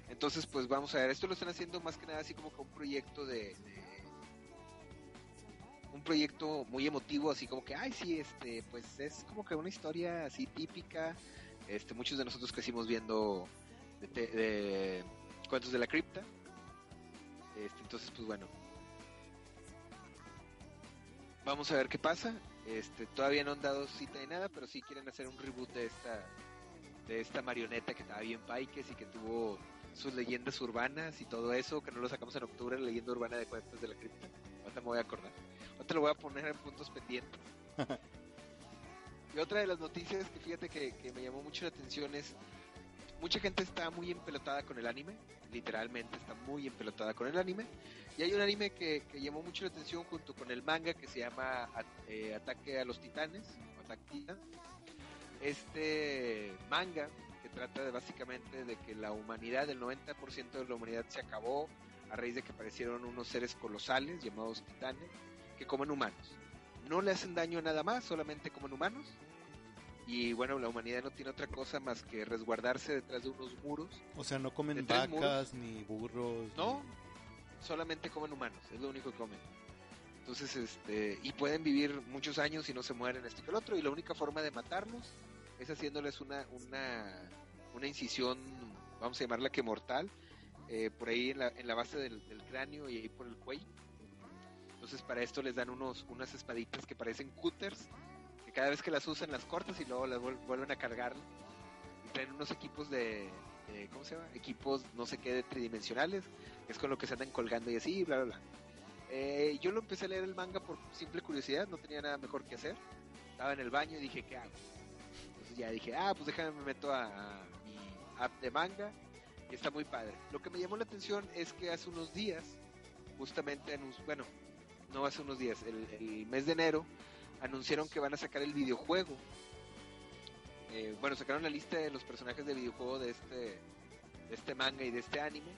Entonces pues vamos a ver, esto lo están haciendo más que nada así como que un proyecto de, de- un proyecto muy emotivo, así como que, ay sí, este, pues es como que una historia así típica. Este, muchos de nosotros crecimos viendo de, te- de cuentos de la cripta. Este, entonces, pues bueno. Vamos a ver qué pasa. Este, todavía no han dado cita ni nada, pero sí quieren hacer un reboot de esta de esta marioneta que estaba bien paiques y que tuvo sus leyendas urbanas y todo eso, que no lo sacamos en octubre, la leyenda urbana de cuentos de la cripta. Ahorita me voy a acordar. Ahorita lo voy a poner en puntos pendientes. (laughs) y otra de las noticias que fíjate que, que me llamó mucho la atención es mucha gente está muy empelotada con el anime, literalmente está muy empelotada con el anime. Y hay un anime que, que llamó mucho la atención junto con el manga que se llama At- eh, Ataque a los Titanes, o Attack Titan. Este manga que trata de básicamente de que la humanidad, el 90% de la humanidad se acabó a raíz de que aparecieron unos seres colosales llamados titanes que comen humanos. No le hacen daño a nada más, solamente comen humanos. Y bueno, la humanidad no tiene otra cosa más que resguardarse detrás de unos muros O sea, no comen vacas ni burros. No, ni- solamente comen humanos, es lo único que comen. Entonces, este, y pueden vivir muchos años y no se mueren esto y que el otro, y la única forma de matarlos es haciéndoles una, una, una incisión, vamos a llamarla que mortal, eh, por ahí en la, en la base del, del cráneo y ahí por el cuello. Entonces para esto les dan unos, unas espaditas que parecen cutters, que cada vez que las usan las cortas y luego las vuel- vuelven a cargar. Y traen unos equipos de, de- ¿cómo se llama? Equipos no sé qué de tridimensionales, que es con lo que se andan colgando y así, bla, bla, bla. Eh, yo lo empecé a leer el manga por simple curiosidad, no tenía nada mejor que hacer. Estaba en el baño y dije, ¿qué hago? Entonces ya dije, ah, pues déjame me meto a, a mi app de manga y está muy padre. Lo que me llamó la atención es que hace unos días, justamente, anun- bueno, no hace unos días, el, mes de enero, anunciaron que van a sacar el videojuego. Eh, bueno, sacaron la lista de los personajes de videojuego de este, de este manga y de este anime.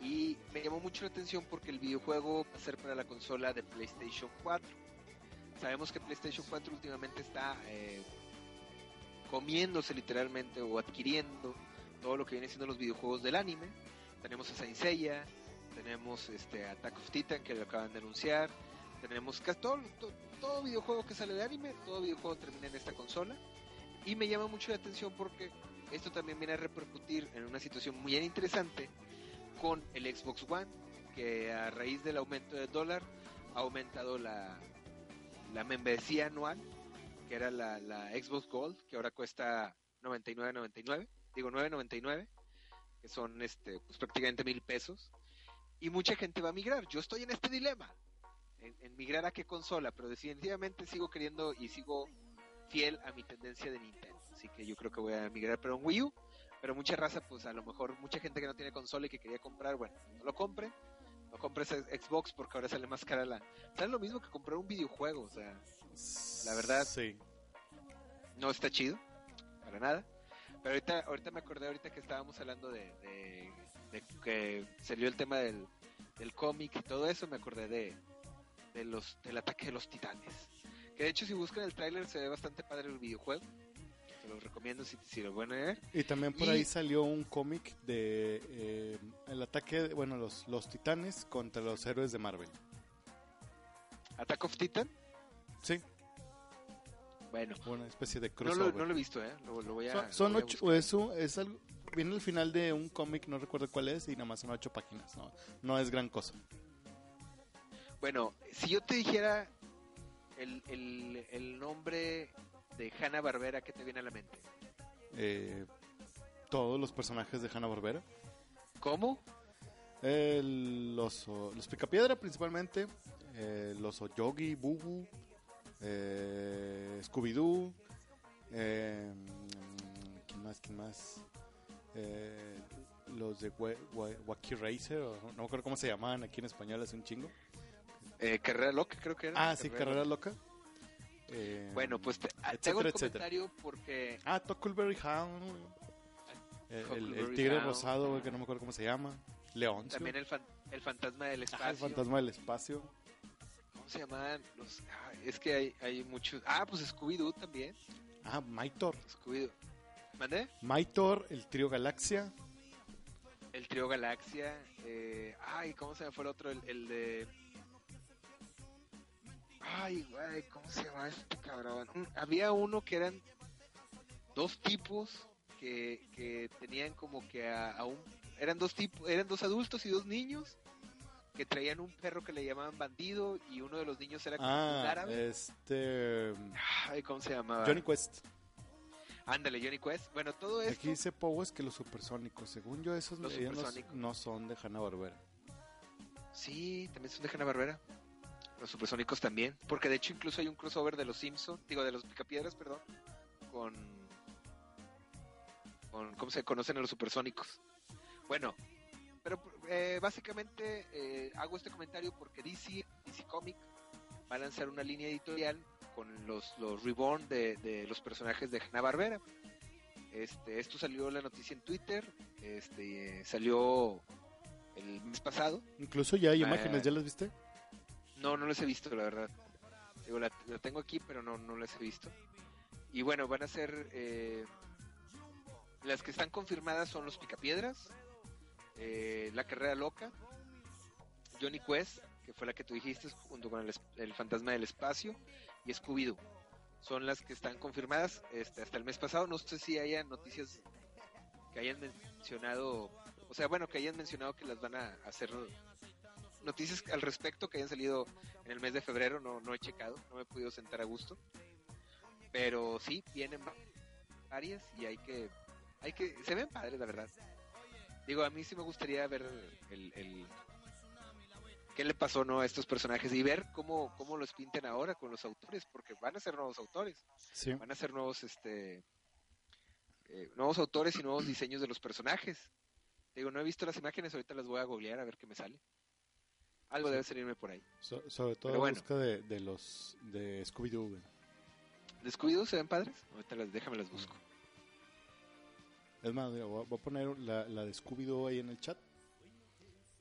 Y me llamó mucho la atención porque el videojuego va a ser para la consola de PlayStation 4. Sabemos que PlayStation 4 últimamente está eh, comiéndose literalmente o adquiriendo todo lo que viene siendo los videojuegos del anime. Tenemos a Saint Seiya, tenemos este Attack of Titan que lo acaban de anunciar, tenemos casi todo, videojuego que sale de anime, todo videojuego termina en esta consola. Y me llama mucho la atención porque esto también viene a repercutir en una situación muy interesante con el Xbox One, que a raíz del aumento del dólar ha aumentado la, la membresía anual, que era la, la Xbox Gold, que ahora cuesta 99.99, digo 9.99, que son este pues prácticamente mil pesos. Y mucha gente va a migrar. Yo estoy en este dilema. En, en migrar a qué consola, pero definitivamente sigo queriendo y sigo fiel a mi tendencia de Nintendo. Así que yo creo que voy a migrar pero en Wii U. Pero mucha raza, pues a lo mejor mucha gente que no tiene consola y que quería comprar, bueno, no lo compre. No compres Xbox porque ahora sale más cara la... Sale lo mismo que comprar un videojuego, o sea, La verdad- Sí. no está chido, para nada. Pero ahorita, ahorita me acordé, ahorita que estábamos hablando de, de, de que salió el tema del, del cómic y todo eso, me acordé de, de los, del ataque de los titanes. Que de hecho si buscan el tráiler se ve bastante padre el videojuego. Se los recomiendo si, si lo a ver. Y también por Y- ahí salió un cómic de eh, el ataque, de- bueno, los, los titanes contra los héroes de Marvel. Attack of Titan, Sí, bueno. una especie de No crossover. lo, no lo he visto, ¿eh? Lo, lo voy a, son son lo voy a ocho, es, un- es algo, viene al final de un cómic, no recuerdo cuál es, y nada más son ocho páginas, no, no es gran cosa. Bueno, si yo te dijera el, el, el nombre de Hanna Barbera, ¿qué te viene a la mente? Eh, todos los personajes de Hanna-Barbera. ¿Cómo? El oso, los Picapiedra principalmente, el oso Yogi, Bubu, eh, Scooby-Doo, eh, ¿quién más? ¿Quién más? Eh, los de Wa- Wa- Wacky Racer, o no me acuerdo cómo se llamaban aquí en español hace un chingo. Eh, Carrera Loca, creo que era. Ah, sí, Carrera Loca. Eh, Bueno, pues te, ah, te etcétera, el etcétera. comentario porque Ah, Tuckleberry Hound. El, el- el tigre Hound. rosado, güey, que no me acuerdo cómo se llama. León. también el, fan- el fantasma del espacio. Ajá, el fantasma del espacio. ¿Cómo se llaman? Los, ah, es que hay, hay muchos. Ah, pues Scooby-Doo también. Ah, Maitor. Scooby-Doo. ¿Mandé? Maitor, el trío Galaxia. El Trío Galaxia. Eh, ay, ¿cómo se me fue el otro? El, el de. Ay, güey, ¿cómo se llama este cabrón? Mm, Había uno que eran dos tipos que, que tenían como que a, a un. Eran dos tipos, eran dos adultos y dos niños que traían un perro que le llamaban bandido y uno de los niños era como un Ah, árabe. este. Ay, ¿cómo se llamaba? Johnny Quest. Ándale, Johnny Quest. Bueno, todo esto. Aquí dice Powers que los supersónicos. Según yo, esos Los supersónicos. no son de Hanna Barbera. Sí, también son de Hanna Barbera. Los supersónicos también. Porque de hecho incluso hay un crossover de los Simpsons, digo, de los Picapiedras, perdón, con. con ¿Cómo se conocen a los supersónicos? Bueno, pero eh, básicamente eh, hago este comentario porque DC, DC Comic va a lanzar una línea editorial con los, los reborn de, de los personajes de Hanna Barbera. Este, esto salió la noticia en Twitter, este, eh, salió el mes pasado. Incluso ya hay Ah. imágenes, ¿ya las viste? No, no las he visto, la verdad. Digo, la, la tengo aquí, pero no, no las he visto. Y bueno, van a ser... eh, las que están confirmadas son los Picapiedras, eh, La Carrera Loca, Johnny Quest, que fue la que tú dijiste, junto con el, el Fantasma del Espacio, y Scooby-Doo. Son las que están confirmadas este, hasta el mes pasado. No sé si haya noticias que hayan mencionado, o sea, bueno, que hayan mencionado que las van a hacer noticias al respecto que hayan salido en el mes de febrero, no, no he checado, no me he podido sentar a gusto. Pero sí, vienen va- varias y hay que, hay que, se ven padres, la verdad. Digo, a mí sí me gustaría ver el- qué le pasó no a estos personajes y ver cómo, cómo los pintan ahora con los autores, porque van a ser nuevos autores, Sí. van a ser nuevos, este, eh, nuevos autores y nuevos diseños de los personajes. Digo, no he visto las imágenes, ahorita las voy a googlear a ver qué me sale. Algo debe salirme por ahí. So- sobre todo bueno. busca de, de los de Scooby-Doo. güey. ¿Descuidos se ven padres? Ahorita las, déjame las busco. Es más, mira, voy a, voy a poner la, la de Scooby-Doo ahí en el chat.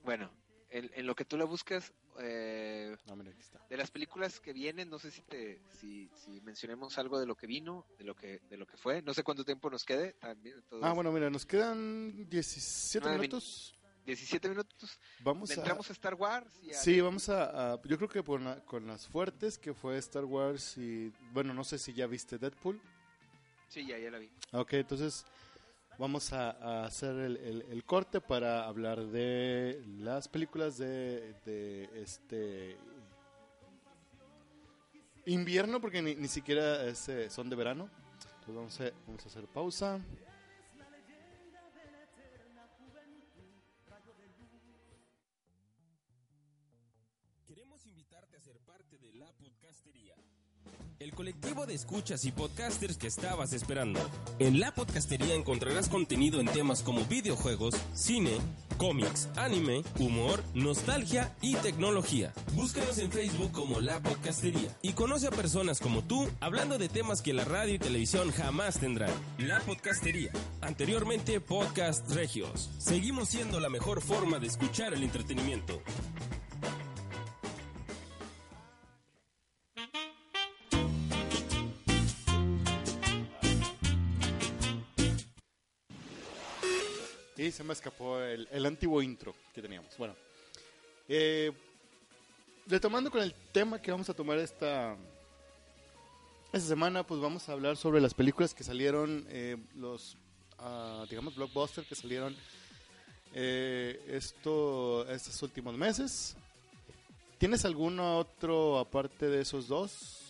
Bueno, en, en lo que tú la buscas, eh, No, mira, de las películas que vienen, no sé si te, si, si mencionemos algo de lo que vino, de lo que, de lo que fue. No sé cuánto tiempo nos quede. También, Ah, bueno, mira, nos quedan 17 Nueve minutos. 17 minutos. Vamos a... entramos a Star Wars. Y a- Sí, vamos a, a- Yo creo que la- con las fuertes, que fue Star Wars y... Bueno, no sé si ya viste Deadpool. Sí, ya, ya la vi. Ok, entonces vamos a, hacer el, el- el corte para hablar de las películas de, de este invierno, porque ni, ni siquiera es, eh, son de verano. Entonces vamos a hacer pausa. El colectivo de escuchas y podcasters que estabas esperando. En la podcastería encontrarás contenido en temas como videojuegos, cine, cómics, anime, humor, nostalgia y tecnología. Búscanos en Facebook como La Podcastería y conoce a personas como tú hablando de temas que la radio y televisión jamás tendrán. La Podcastería. Anteriormente Podcast Regios. Seguimos siendo la mejor forma de escuchar el entretenimiento. Y se me escapó el, el antiguo intro que teníamos. Bueno, eh, retomando con el tema que vamos a tomar esta, esta semana, pues vamos a hablar sobre las películas que salieron, eh, los, ah, digamos, blockbusters que salieron eh, esto, estos últimos meses. ¿Tienes alguno otro aparte de esos dos?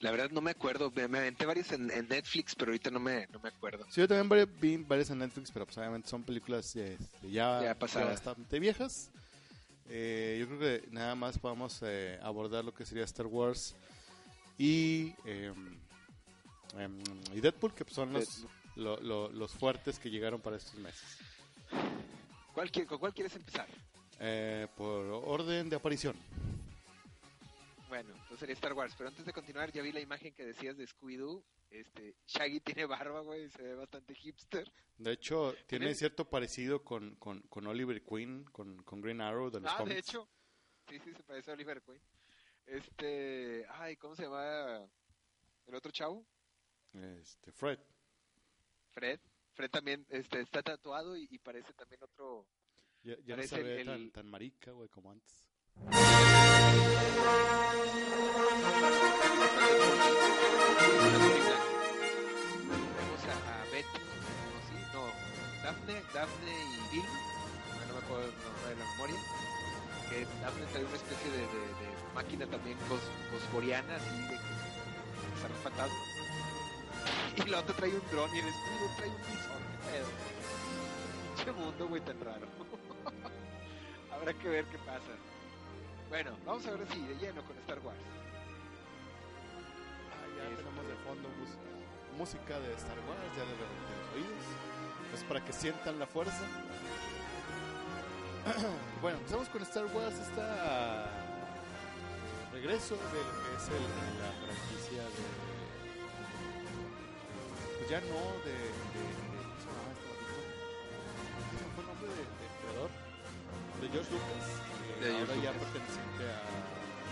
La verdad no me acuerdo. Me, me aventé varias en, en Netflix, pero ahorita no me, no me acuerdo. Sí, yo también vi varias en Netflix, pero pues obviamente son películas eh, ya, Ya pasadas. bastante viejas. Eh, yo creo que nada más podemos eh, abordar lo que sería Star Wars y, eh, em, y Deadpool, que pues, son los, lo- lo- los fuertes que llegaron para estos meses. ¿Cuál, ¿Con cuál quieres empezar? Eh, por orden de aparición. Bueno, entonces sería Star Wars. Pero antes de continuar, ya vi la imagen que decías de Scooby-Doo. Este, Shaggy tiene barba, güey, se ve bastante hipster. De hecho, tiene cierto parecido con, con, con Oliver Queen, con, con Green Arrow de los Ah, cómics. de hecho. Sí, sí, se parece a Oliver Queen. Este, ay, ¿cómo se llama el otro chavo? Este, Fred. Fred. Fred también este, está tatuado y, y parece también otro. Ya, ya no se ve el- tan, tan marica, güey, como antes. Daphne, y Bill, no, me acuerdo de la memoria, que Daphne trae una especie de, máquina también cos, así de que usar fantasmas. Y la otra trae un dron y el escudo trae un visor, qué pedo. Qué mundo, güey, tan raro. Habrá que ver qué pasa. Bueno, vamos a ver si de lleno con Star Wars. Ah, ya Este- tenemos de fondo música de Star Wars, ya de, de los oídos. Es para que sientan la fuerza. (clears throat) bueno, empezamos con Star Wars, esta regreso de lo que es el- la franquicia de... Pues ya no de... de, de- ¿Cómo se llamaba este? ¿Cómo fue el nombre de, de creador? De George Lucas, De ahora ya perteneciente a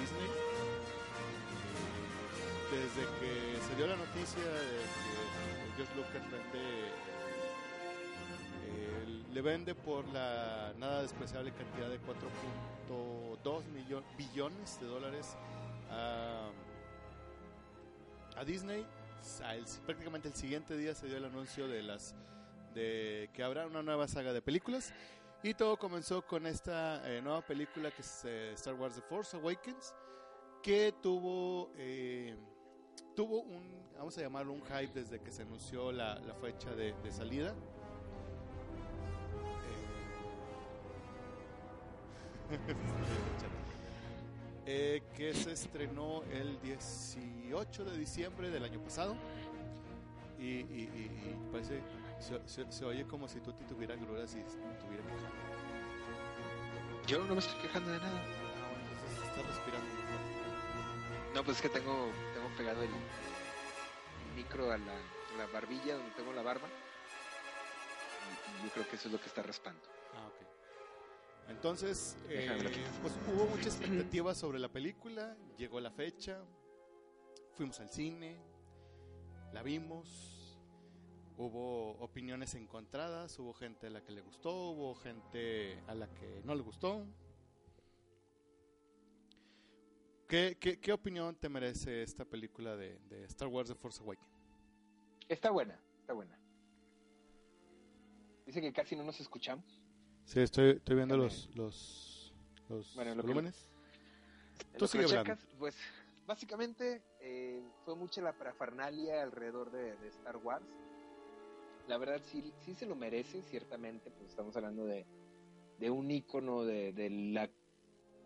Disney. Desde que se dio la noticia de que George Lucas vende eh, le vende por la nada despreciable cantidad de 4.2 millo- billones de dólares a, a Disney. Prácticamente el siguiente día se dio el anuncio de las de que habrá una nueva saga de películas y todo comenzó con esta eh, nueva película que es eh, Star Wars The Force Awakens que tuvo eh, tuvo un, vamos a llamarlo un hype desde que se anunció la, la fecha de, salida. (laughs) Que se estrenó el 18 de diciembre del año pasado. Y- y parece, se, se- se oye como si tú te tuvieras gruras y estuviera quejando. Yo no me estoy quejando de nada. Ah, bueno, entonces estás respirando. No, pues es que tengo, tengo pegado el micro a la, a la barbilla donde tengo la barba. Y, y yo creo que eso es lo que está raspando. Ah, ok. Entonces, eh, pues hubo mucha expectativa sobre la película, llegó la fecha, fuimos al cine, la vimos, hubo opiniones encontradas, hubo gente a la que le gustó, hubo gente a la que no le gustó. ¿Qué, qué, qué opinión te merece esta película de, de Star Wars The Force Awakens? Está buena, está buena. Dice que casi no nos escuchamos. Sí, estoy, estoy viendo los, los, los Bueno, lo que- volúmenes. En Tú que sigue checas, pues básicamente eh, fue mucha la parafernalia alrededor de, de Star Wars. La verdad sí, sí se lo merece, ciertamente, pues estamos hablando de, de un ícono de, de la,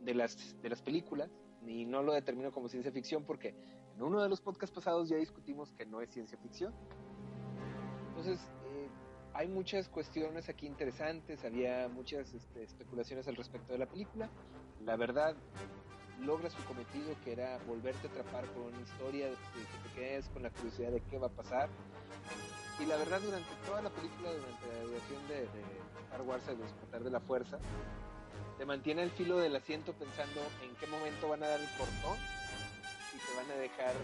de, las, de las películas, y no lo determino como ciencia ficción porque en uno de los podcasts pasados ya discutimos que no es ciencia ficción. Entonces, eh, hay muchas cuestiones aquí interesantes, había muchas este, especulaciones al respecto de la película. La verdad, logra su cometido que era volverte a atrapar con una historia, de que te quedes con la curiosidad de qué va a pasar. Y la verdad, durante toda la película, durante la duración de, de Star Wars, el despertar de la fuerza, te mantiene el filo del asiento pensando en qué momento van a dar el cortón y te van a dejar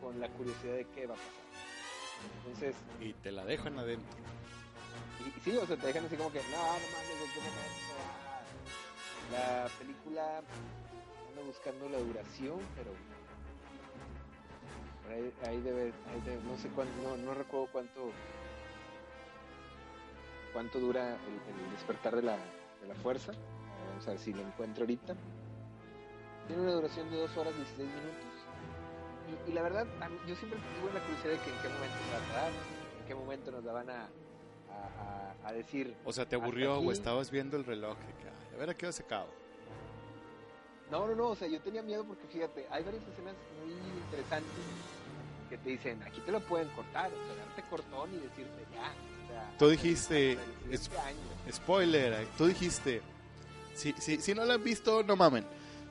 con la curiosidad de qué va a pasar. Entonces, Y te la dejan adentro. y, y sí, o sea, te dejan así como que, no, no mames, ¿en qué momento? Ah, La película anda buscando la duración, pero ahí, ahí debe, ahí debe- no sé cuánto, no, no recuerdo cuánto cuánto dura el, el despertar de la, de la fuerza. Vamos a ver si lo encuentro ahorita. Tiene una duración de 2 horas 16 minutos. Y, y la verdad, mí- yo siempre tuve la curiosidad de que en qué momento se va a dar, en qué momento nos la van a, a, decir. O sea, te aburrió o estabas viendo el reloj. de que, "Ay, a ver a qué hora se acaba. No, no, no, o sea, yo tenía miedo porque fíjate, hay varias escenas muy interesantes que te dicen, aquí te lo pueden cortar, o sea, darte cortón y decirte ya. o sea, Tú dijiste, es-. Spoiler, eh, tú dijiste, si, si, si no la han visto, no mamen.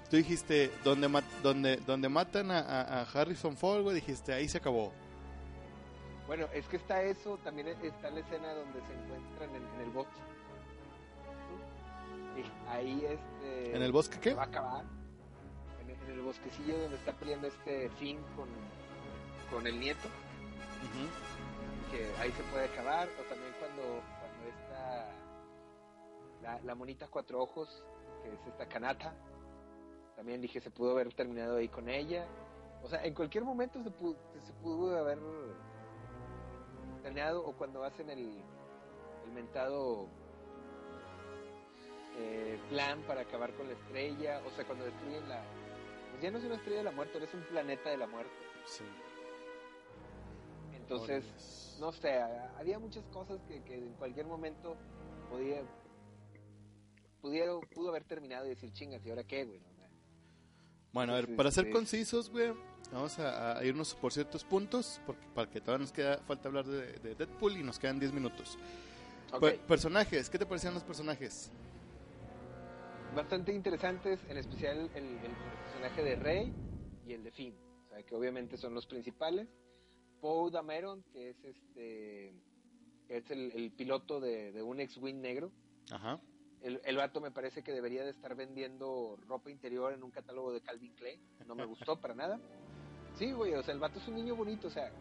tú dijiste, donde, ma- donde, donde matan a, a- a Harrison Ford, güey, dijiste, ahí se acabó. Bueno, es que está eso, también está la escena donde se encuentran en, en el bosque. Sí, ahí este... ¿En el bosque qué? va a acabar. En el, en el bosquecillo donde está peleando este Finn con, con el nieto. Que ahí se puede acabar, o también cuando, cuando esta, la, la monita cuatro ojos, que es esta Kanata, también dije se pudo haber terminado ahí con ella, o sea, en cualquier momento se pudo, se pudo haber terminado, o cuando hacen el, el mentado eh, plan para acabar con la estrella, o sea, cuando destruyen la... Pues ya no es una estrella de la muerte, ahora es un planeta de la muerte. Sí. Entonces, no sé, ha- había muchas cosas que, que en cualquier momento podía, pudiera, pudo haber terminado y decir, chingas, ¿y ahora qué, güey? Bueno, a ver, para ser este- concisos, güey, vamos a, a irnos por ciertos puntos, porque para que todavía nos queda falta hablar de, de Deadpool y nos quedan 10 minutos. Per- personajes, ¿qué te parecían los personajes? bastante interesantes, en especial el, el personaje de Rey y el de Finn, o sea, que obviamente son los principales. Poe Dameron, que es este es el, el piloto de, de un X-Wing negro. Ajá. El, el vato me parece que debería de estar vendiendo ropa interior en un catálogo de Calvin Klein. No me gustó para nada. Sí, güey, o sea, el vato es un niño bonito. O sea,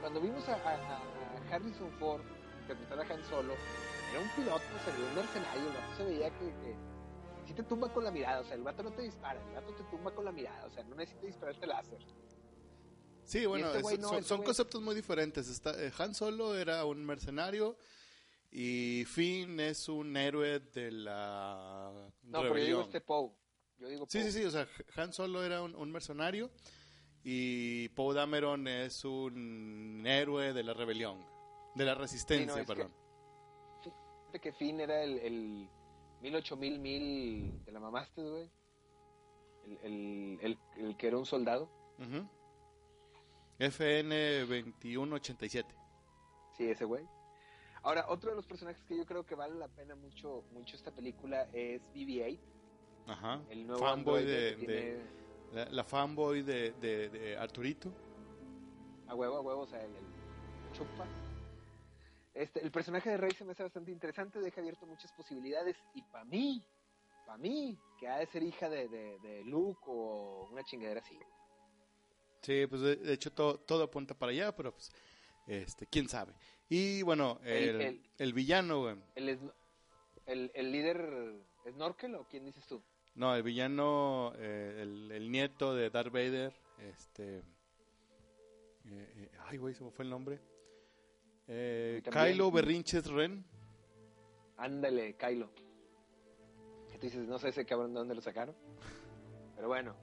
cuando vimos a, a- a- Harrison Ford interpretar a Han Solo, era un piloto, o sea, un mercenario. El vato se veía que, que sí te tumba con la mirada. O sea, el vato no te dispara, el vato te tumba con la mirada. O sea, no necesita dispararte láser. Sí, bueno, este es- no, son, este son conceptos muy diferentes. Está, eh, Han Solo era un mercenario y Finn es un héroe de la No, pero yo digo rebelión. este Poe. Yo digo Sí, Poe. sí, sí, o sea, Han Solo era un, un mercenario y Poe Dameron es un héroe de la rebelión, de la resistencia, es que- perdón. Fíjate que Finn era el, el mil ocho mil mil de la mamaste, güey. El, el, el, el que era un soldado. Ujú. FN 2187. Sí, ese güey. Ahora, otro de los personajes que yo creo que vale la pena mucho, mucho esta película es BB-8, Ajá. el nuevo Fanboy de, la, la fanboy de, de, de Arturito. a huevo, a huevo, o sea, el, el chupa. Este, el personaje de Rey se me hace bastante interesante, deja abierto muchas posibilidades y para mí, para mí, que ha de ser hija de, de, de Luke o una chingadera así. Sí, pues de, hecho todo, todo apunta para allá, pero pues, este, quién sabe. Y bueno, el, El- el, el- villano, güey. El, el, líder Snorkel o quién dices tú? No, el villano, eh, el, el nieto de Darth Vader, este... eh, eh, ay, güey, se me fue el nombre. Eh, Kylo Berrinches Ren. Ándale, Kylo. Que tú dices, no sé ese cabrón de dónde lo sacaron. Pero bueno,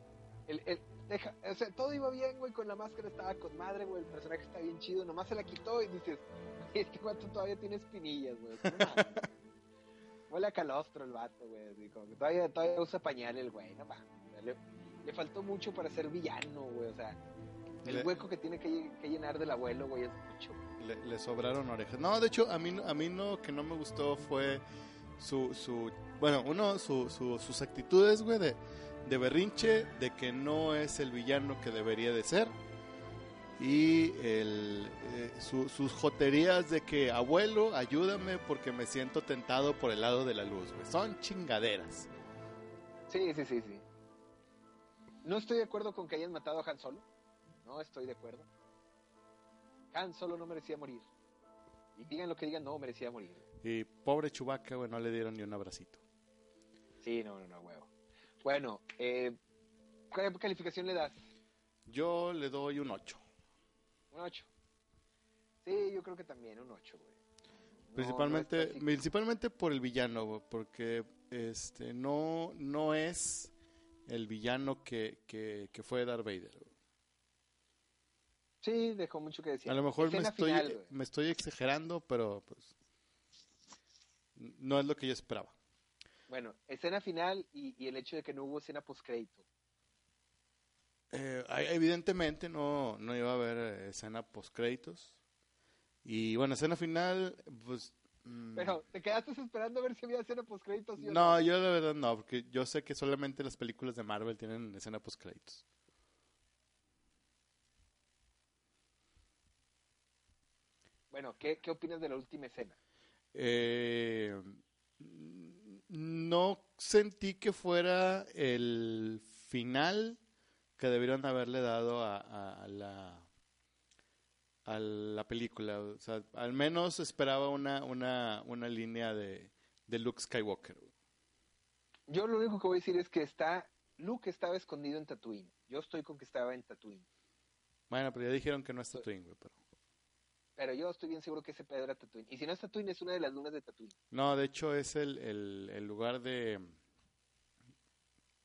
el, el- deja, o sea, todo iba bien, güey, con la máscara estaba con madre, güey, el personaje está bien chido, nomás se la quitó y dices, (laughs) es que vato todavía tiene espinillas, güey. (laughs) Huele a calostro el vato, güey, así como que todavía, todavía usa pañal el güey, no mames. Le, le faltó mucho para ser villano, güey, o sea, el Le- hueco que tiene que, lle- que llenar del abuelo, güey, es mucho. Le, le sobraron orejas. No, de hecho, a mí, no- a mí no, que no me gustó fue su, su bueno, uno, su, su- sus actitudes, güey, de, de berrinche, de que no es el villano que debería de ser. Y el, eh, su- sus joterías de que, abuelo, ayúdame porque me siento tentado por el lado de la luz, güey. Son chingaderas. Sí, sí, sí, sí. No estoy de acuerdo con que hayan matado a Han Solo. No estoy de acuerdo. Han Solo no merecía morir. Y digan lo que digan, no merecía morir. Y pobre Chubaca, güey, no le dieron ni un abracito. Sí, no, no, no, huevo. Bueno, eh, ¿qué calificación le das? Yo le doy un 8. Un 8. Sí, yo creo que también un 8, güey. Principalmente, no principalmente por el villano, güey, porque este no, no es el villano que, que, que fue Darth Vader. güey. Sí, dejó mucho que decir. A lo mejor me estoy, final, me estoy exagerando, pero pues no es lo que yo esperaba. Bueno, escena final y, y el hecho de que no hubo escena post-crédito. Eh, evidentemente no, no iba a haber eh, escena post créditos. Y bueno, escena final, pues Mm, Pero te quedaste esperando a ver si había escena post créditos. ¿sí no, yo la verdad no, porque yo sé que solamente las películas de Marvel tienen escena post créditos. Bueno, ¿qué, ¿qué opinas de la última escena? Eh, no sentí que fuera el final que debieron haberle dado a, a- a la a la película. O sea, al menos esperaba una, una, una línea de, de Luke Skywalker. Yo lo único que voy a decir es que está Luke estaba escondido en Tatooine. Yo estoy con que estaba en Tatooine. Bueno, pero ya dijeron que no es Tatooine, güey, pero... Pero yo estoy bien seguro que ese pedo era Tatooine. Y si no es Tatooine, es una de las lunas de Tatooine. No, de hecho es el, el, el lugar de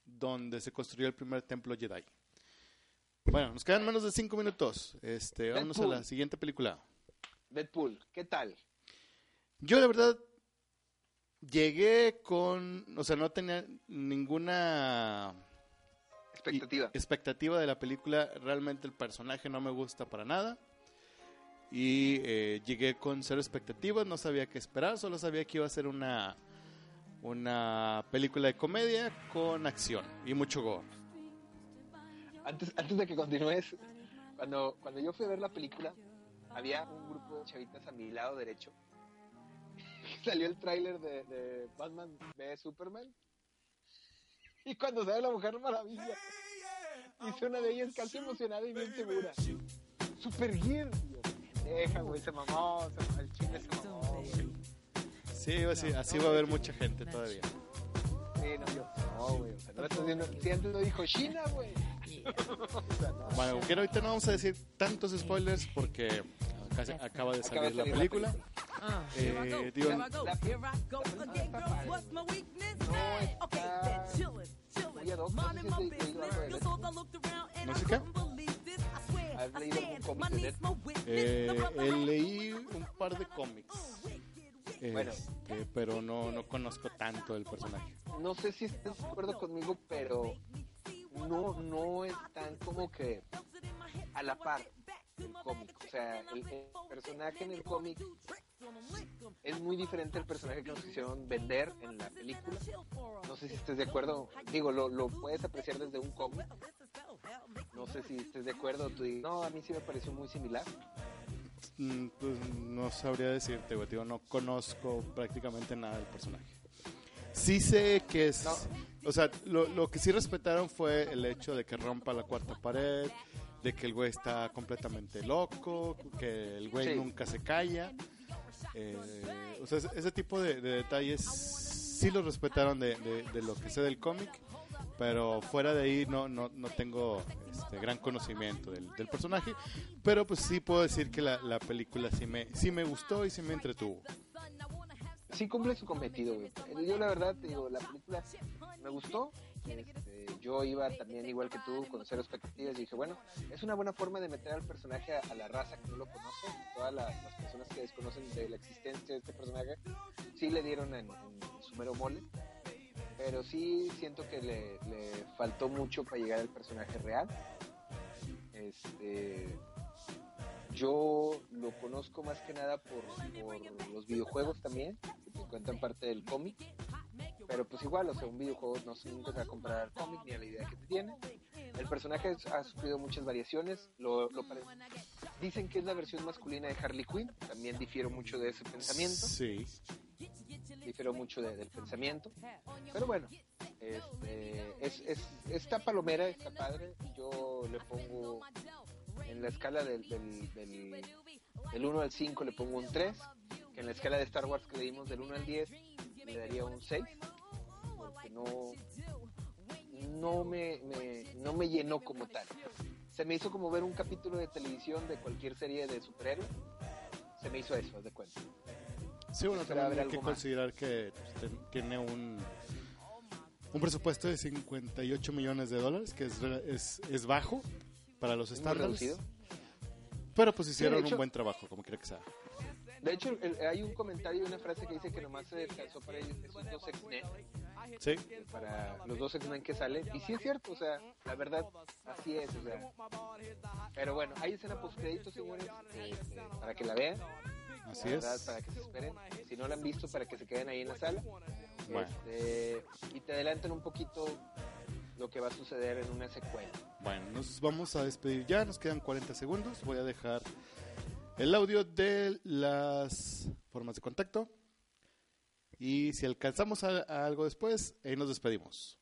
donde se construyó el primer templo Jedi. Bueno, nos quedan menos de cinco minutos. Este, vámonos a la siguiente película. Deadpool, ¿qué tal? Yo la verdad llegué con, o sea, no tenía ninguna Expectativa. expectativa de la película. Realmente el personaje no me gusta para nada. Y eh, llegué con cero expectativas, no sabía qué esperar, solo sabía que iba a ser una, una película de comedia con acción y mucho gore. Antes, antes de que continúes, cuando, cuando yo fui a ver la película, había un grupo de chavitas a mi lado derecho. (laughs) Salió el tráiler de, de Batman v Superman. Y cuando sale la Mujer Maravilla, dice una de ellas casi emocionada y bien segura. Super Gear. Y yo, Deja, güey, se mamó, se, el chile se mamó. güey. Sí, así, así va a haber mucha gente todavía. Sí, no, yo, no, güey. O sea, no estás viendo, si antes lo dijo China, güey. (laughs) O sea, no. Bueno, que ahorita no vamos a decir tantos spoilers porque casi acaba de Acaba salir de la salir la película. Ah. Eh, digo, La, la padre. No está muy ¿Has leído algún cómic de Deadpool? Eh, eh, leí un par de cómics. Bueno. Este, pero no, no conozco tanto el personaje. No sé si estás de acuerdo conmigo, pero no, no están como que a la par del cómic. O sea, el, el personaje en el cómic es muy diferente al personaje que nos quisieron vender en la película. No sé si estés de acuerdo. Digo, lo, lo puedes apreciar desde un cómic. No sé si estés de acuerdo. Tú dices, no, a mí sí me pareció muy similar. Mm, Pues no sabría decirte, güey. Digo, no conozco prácticamente nada del personaje. Sí sé que es... No. O sea, lo, lo que sí respetaron fue el hecho de que rompa la cuarta pared, de que el güey está completamente loco, que el güey Sí. nunca se calla. Eh, o sea, ese, ese tipo de, de detalles sí los respetaron de, de- de lo que sé del cómic, pero fuera de ahí no, no, no tengo este, gran conocimiento del, del personaje, pero pues sí puedo decir que la, la película sí me, sí me gustó y sí me entretuvo. sí cumple su cometido, güey. Yo la verdad digo, la película me gustó. Este, yo iba también igual que tú con cero expectativas y dije, bueno, es una buena forma de meter al personaje a, a la raza que no lo conoce, todas la- las personas que desconocen de la existencia de este personaje, sí le dieron en, en su mero mole, pero sí siento que le, le faltó mucho para llegar al personaje real. Este, yo lo conozco más que nada por, por los videojuegos también, que cuentan parte del cómic. Pero pues igual, o sea, un videojuego no se nunca a comparar al cómic ni a la idea que te tiene. El personaje ha sufrido muchas variaciones. Lo, lo Dicen que es la versión masculina de Harley Quinn. También difiero mucho de ese pensamiento. Sí. Difiero mucho de- del pensamiento. Pero bueno, este, es, es, esta palomera está padre. Yo le pongo en la escala del, del, del, del 1 al 5 le pongo un 3. Que en la escala de Star Wars que le dimos del 1 al 10 le daría un 6. Porque no, no, me, me- no me llenó como tal. Se me hizo como ver un capítulo de televisión de cualquier serie de superhéroes. Se me hizo eso, de cuenta. Sí, bueno, también hay que más. considerar que pues, tiene un, un presupuesto de 58 millones de dólares, que es, es, es bajo para los estándares. reducido. Pero pues hicieron hecho- un buen trabajo, como quiera que sea. De hecho, el- hay un comentario y una frase que dice que nomás se descansó para ellos, esos dos X-Men, Sí, para los dos X-Men que salen. Y sí es cierto, o sea, la verdad, así es, o sea. Pero bueno, hay escena post créditos, señores, este, para que la vean. Así verdad, es. para que se esperen. Si no la han visto, para que se queden ahí en la sala. Bueno. Este, y te adelanten un poquito lo que va a suceder en una secuela. Bueno, nos vamos a despedir ya, nos quedan 40 segundos. Voy a dejar el audio de las formas de contacto. Y si alcanzamos a, a algo después, ahí nos despedimos.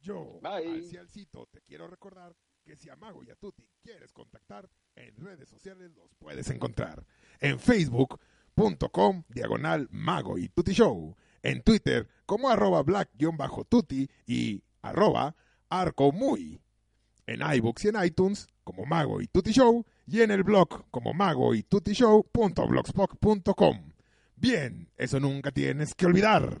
Yo, Bye. Alcialcito, te quiero recordar que si a Mago y a Tuti quieres contactar, en redes sociales los puedes encontrar. En facebook.com, diagonal Mago y Tuti Show. En Twitter, como arroba black-tuti y arroba arco muy. En iBooks y en iTunes, como Mago y Tuti Show. Y en el blog, como mago y tuti show.blogspot.com. Bien, eso nunca tienes que olvidar.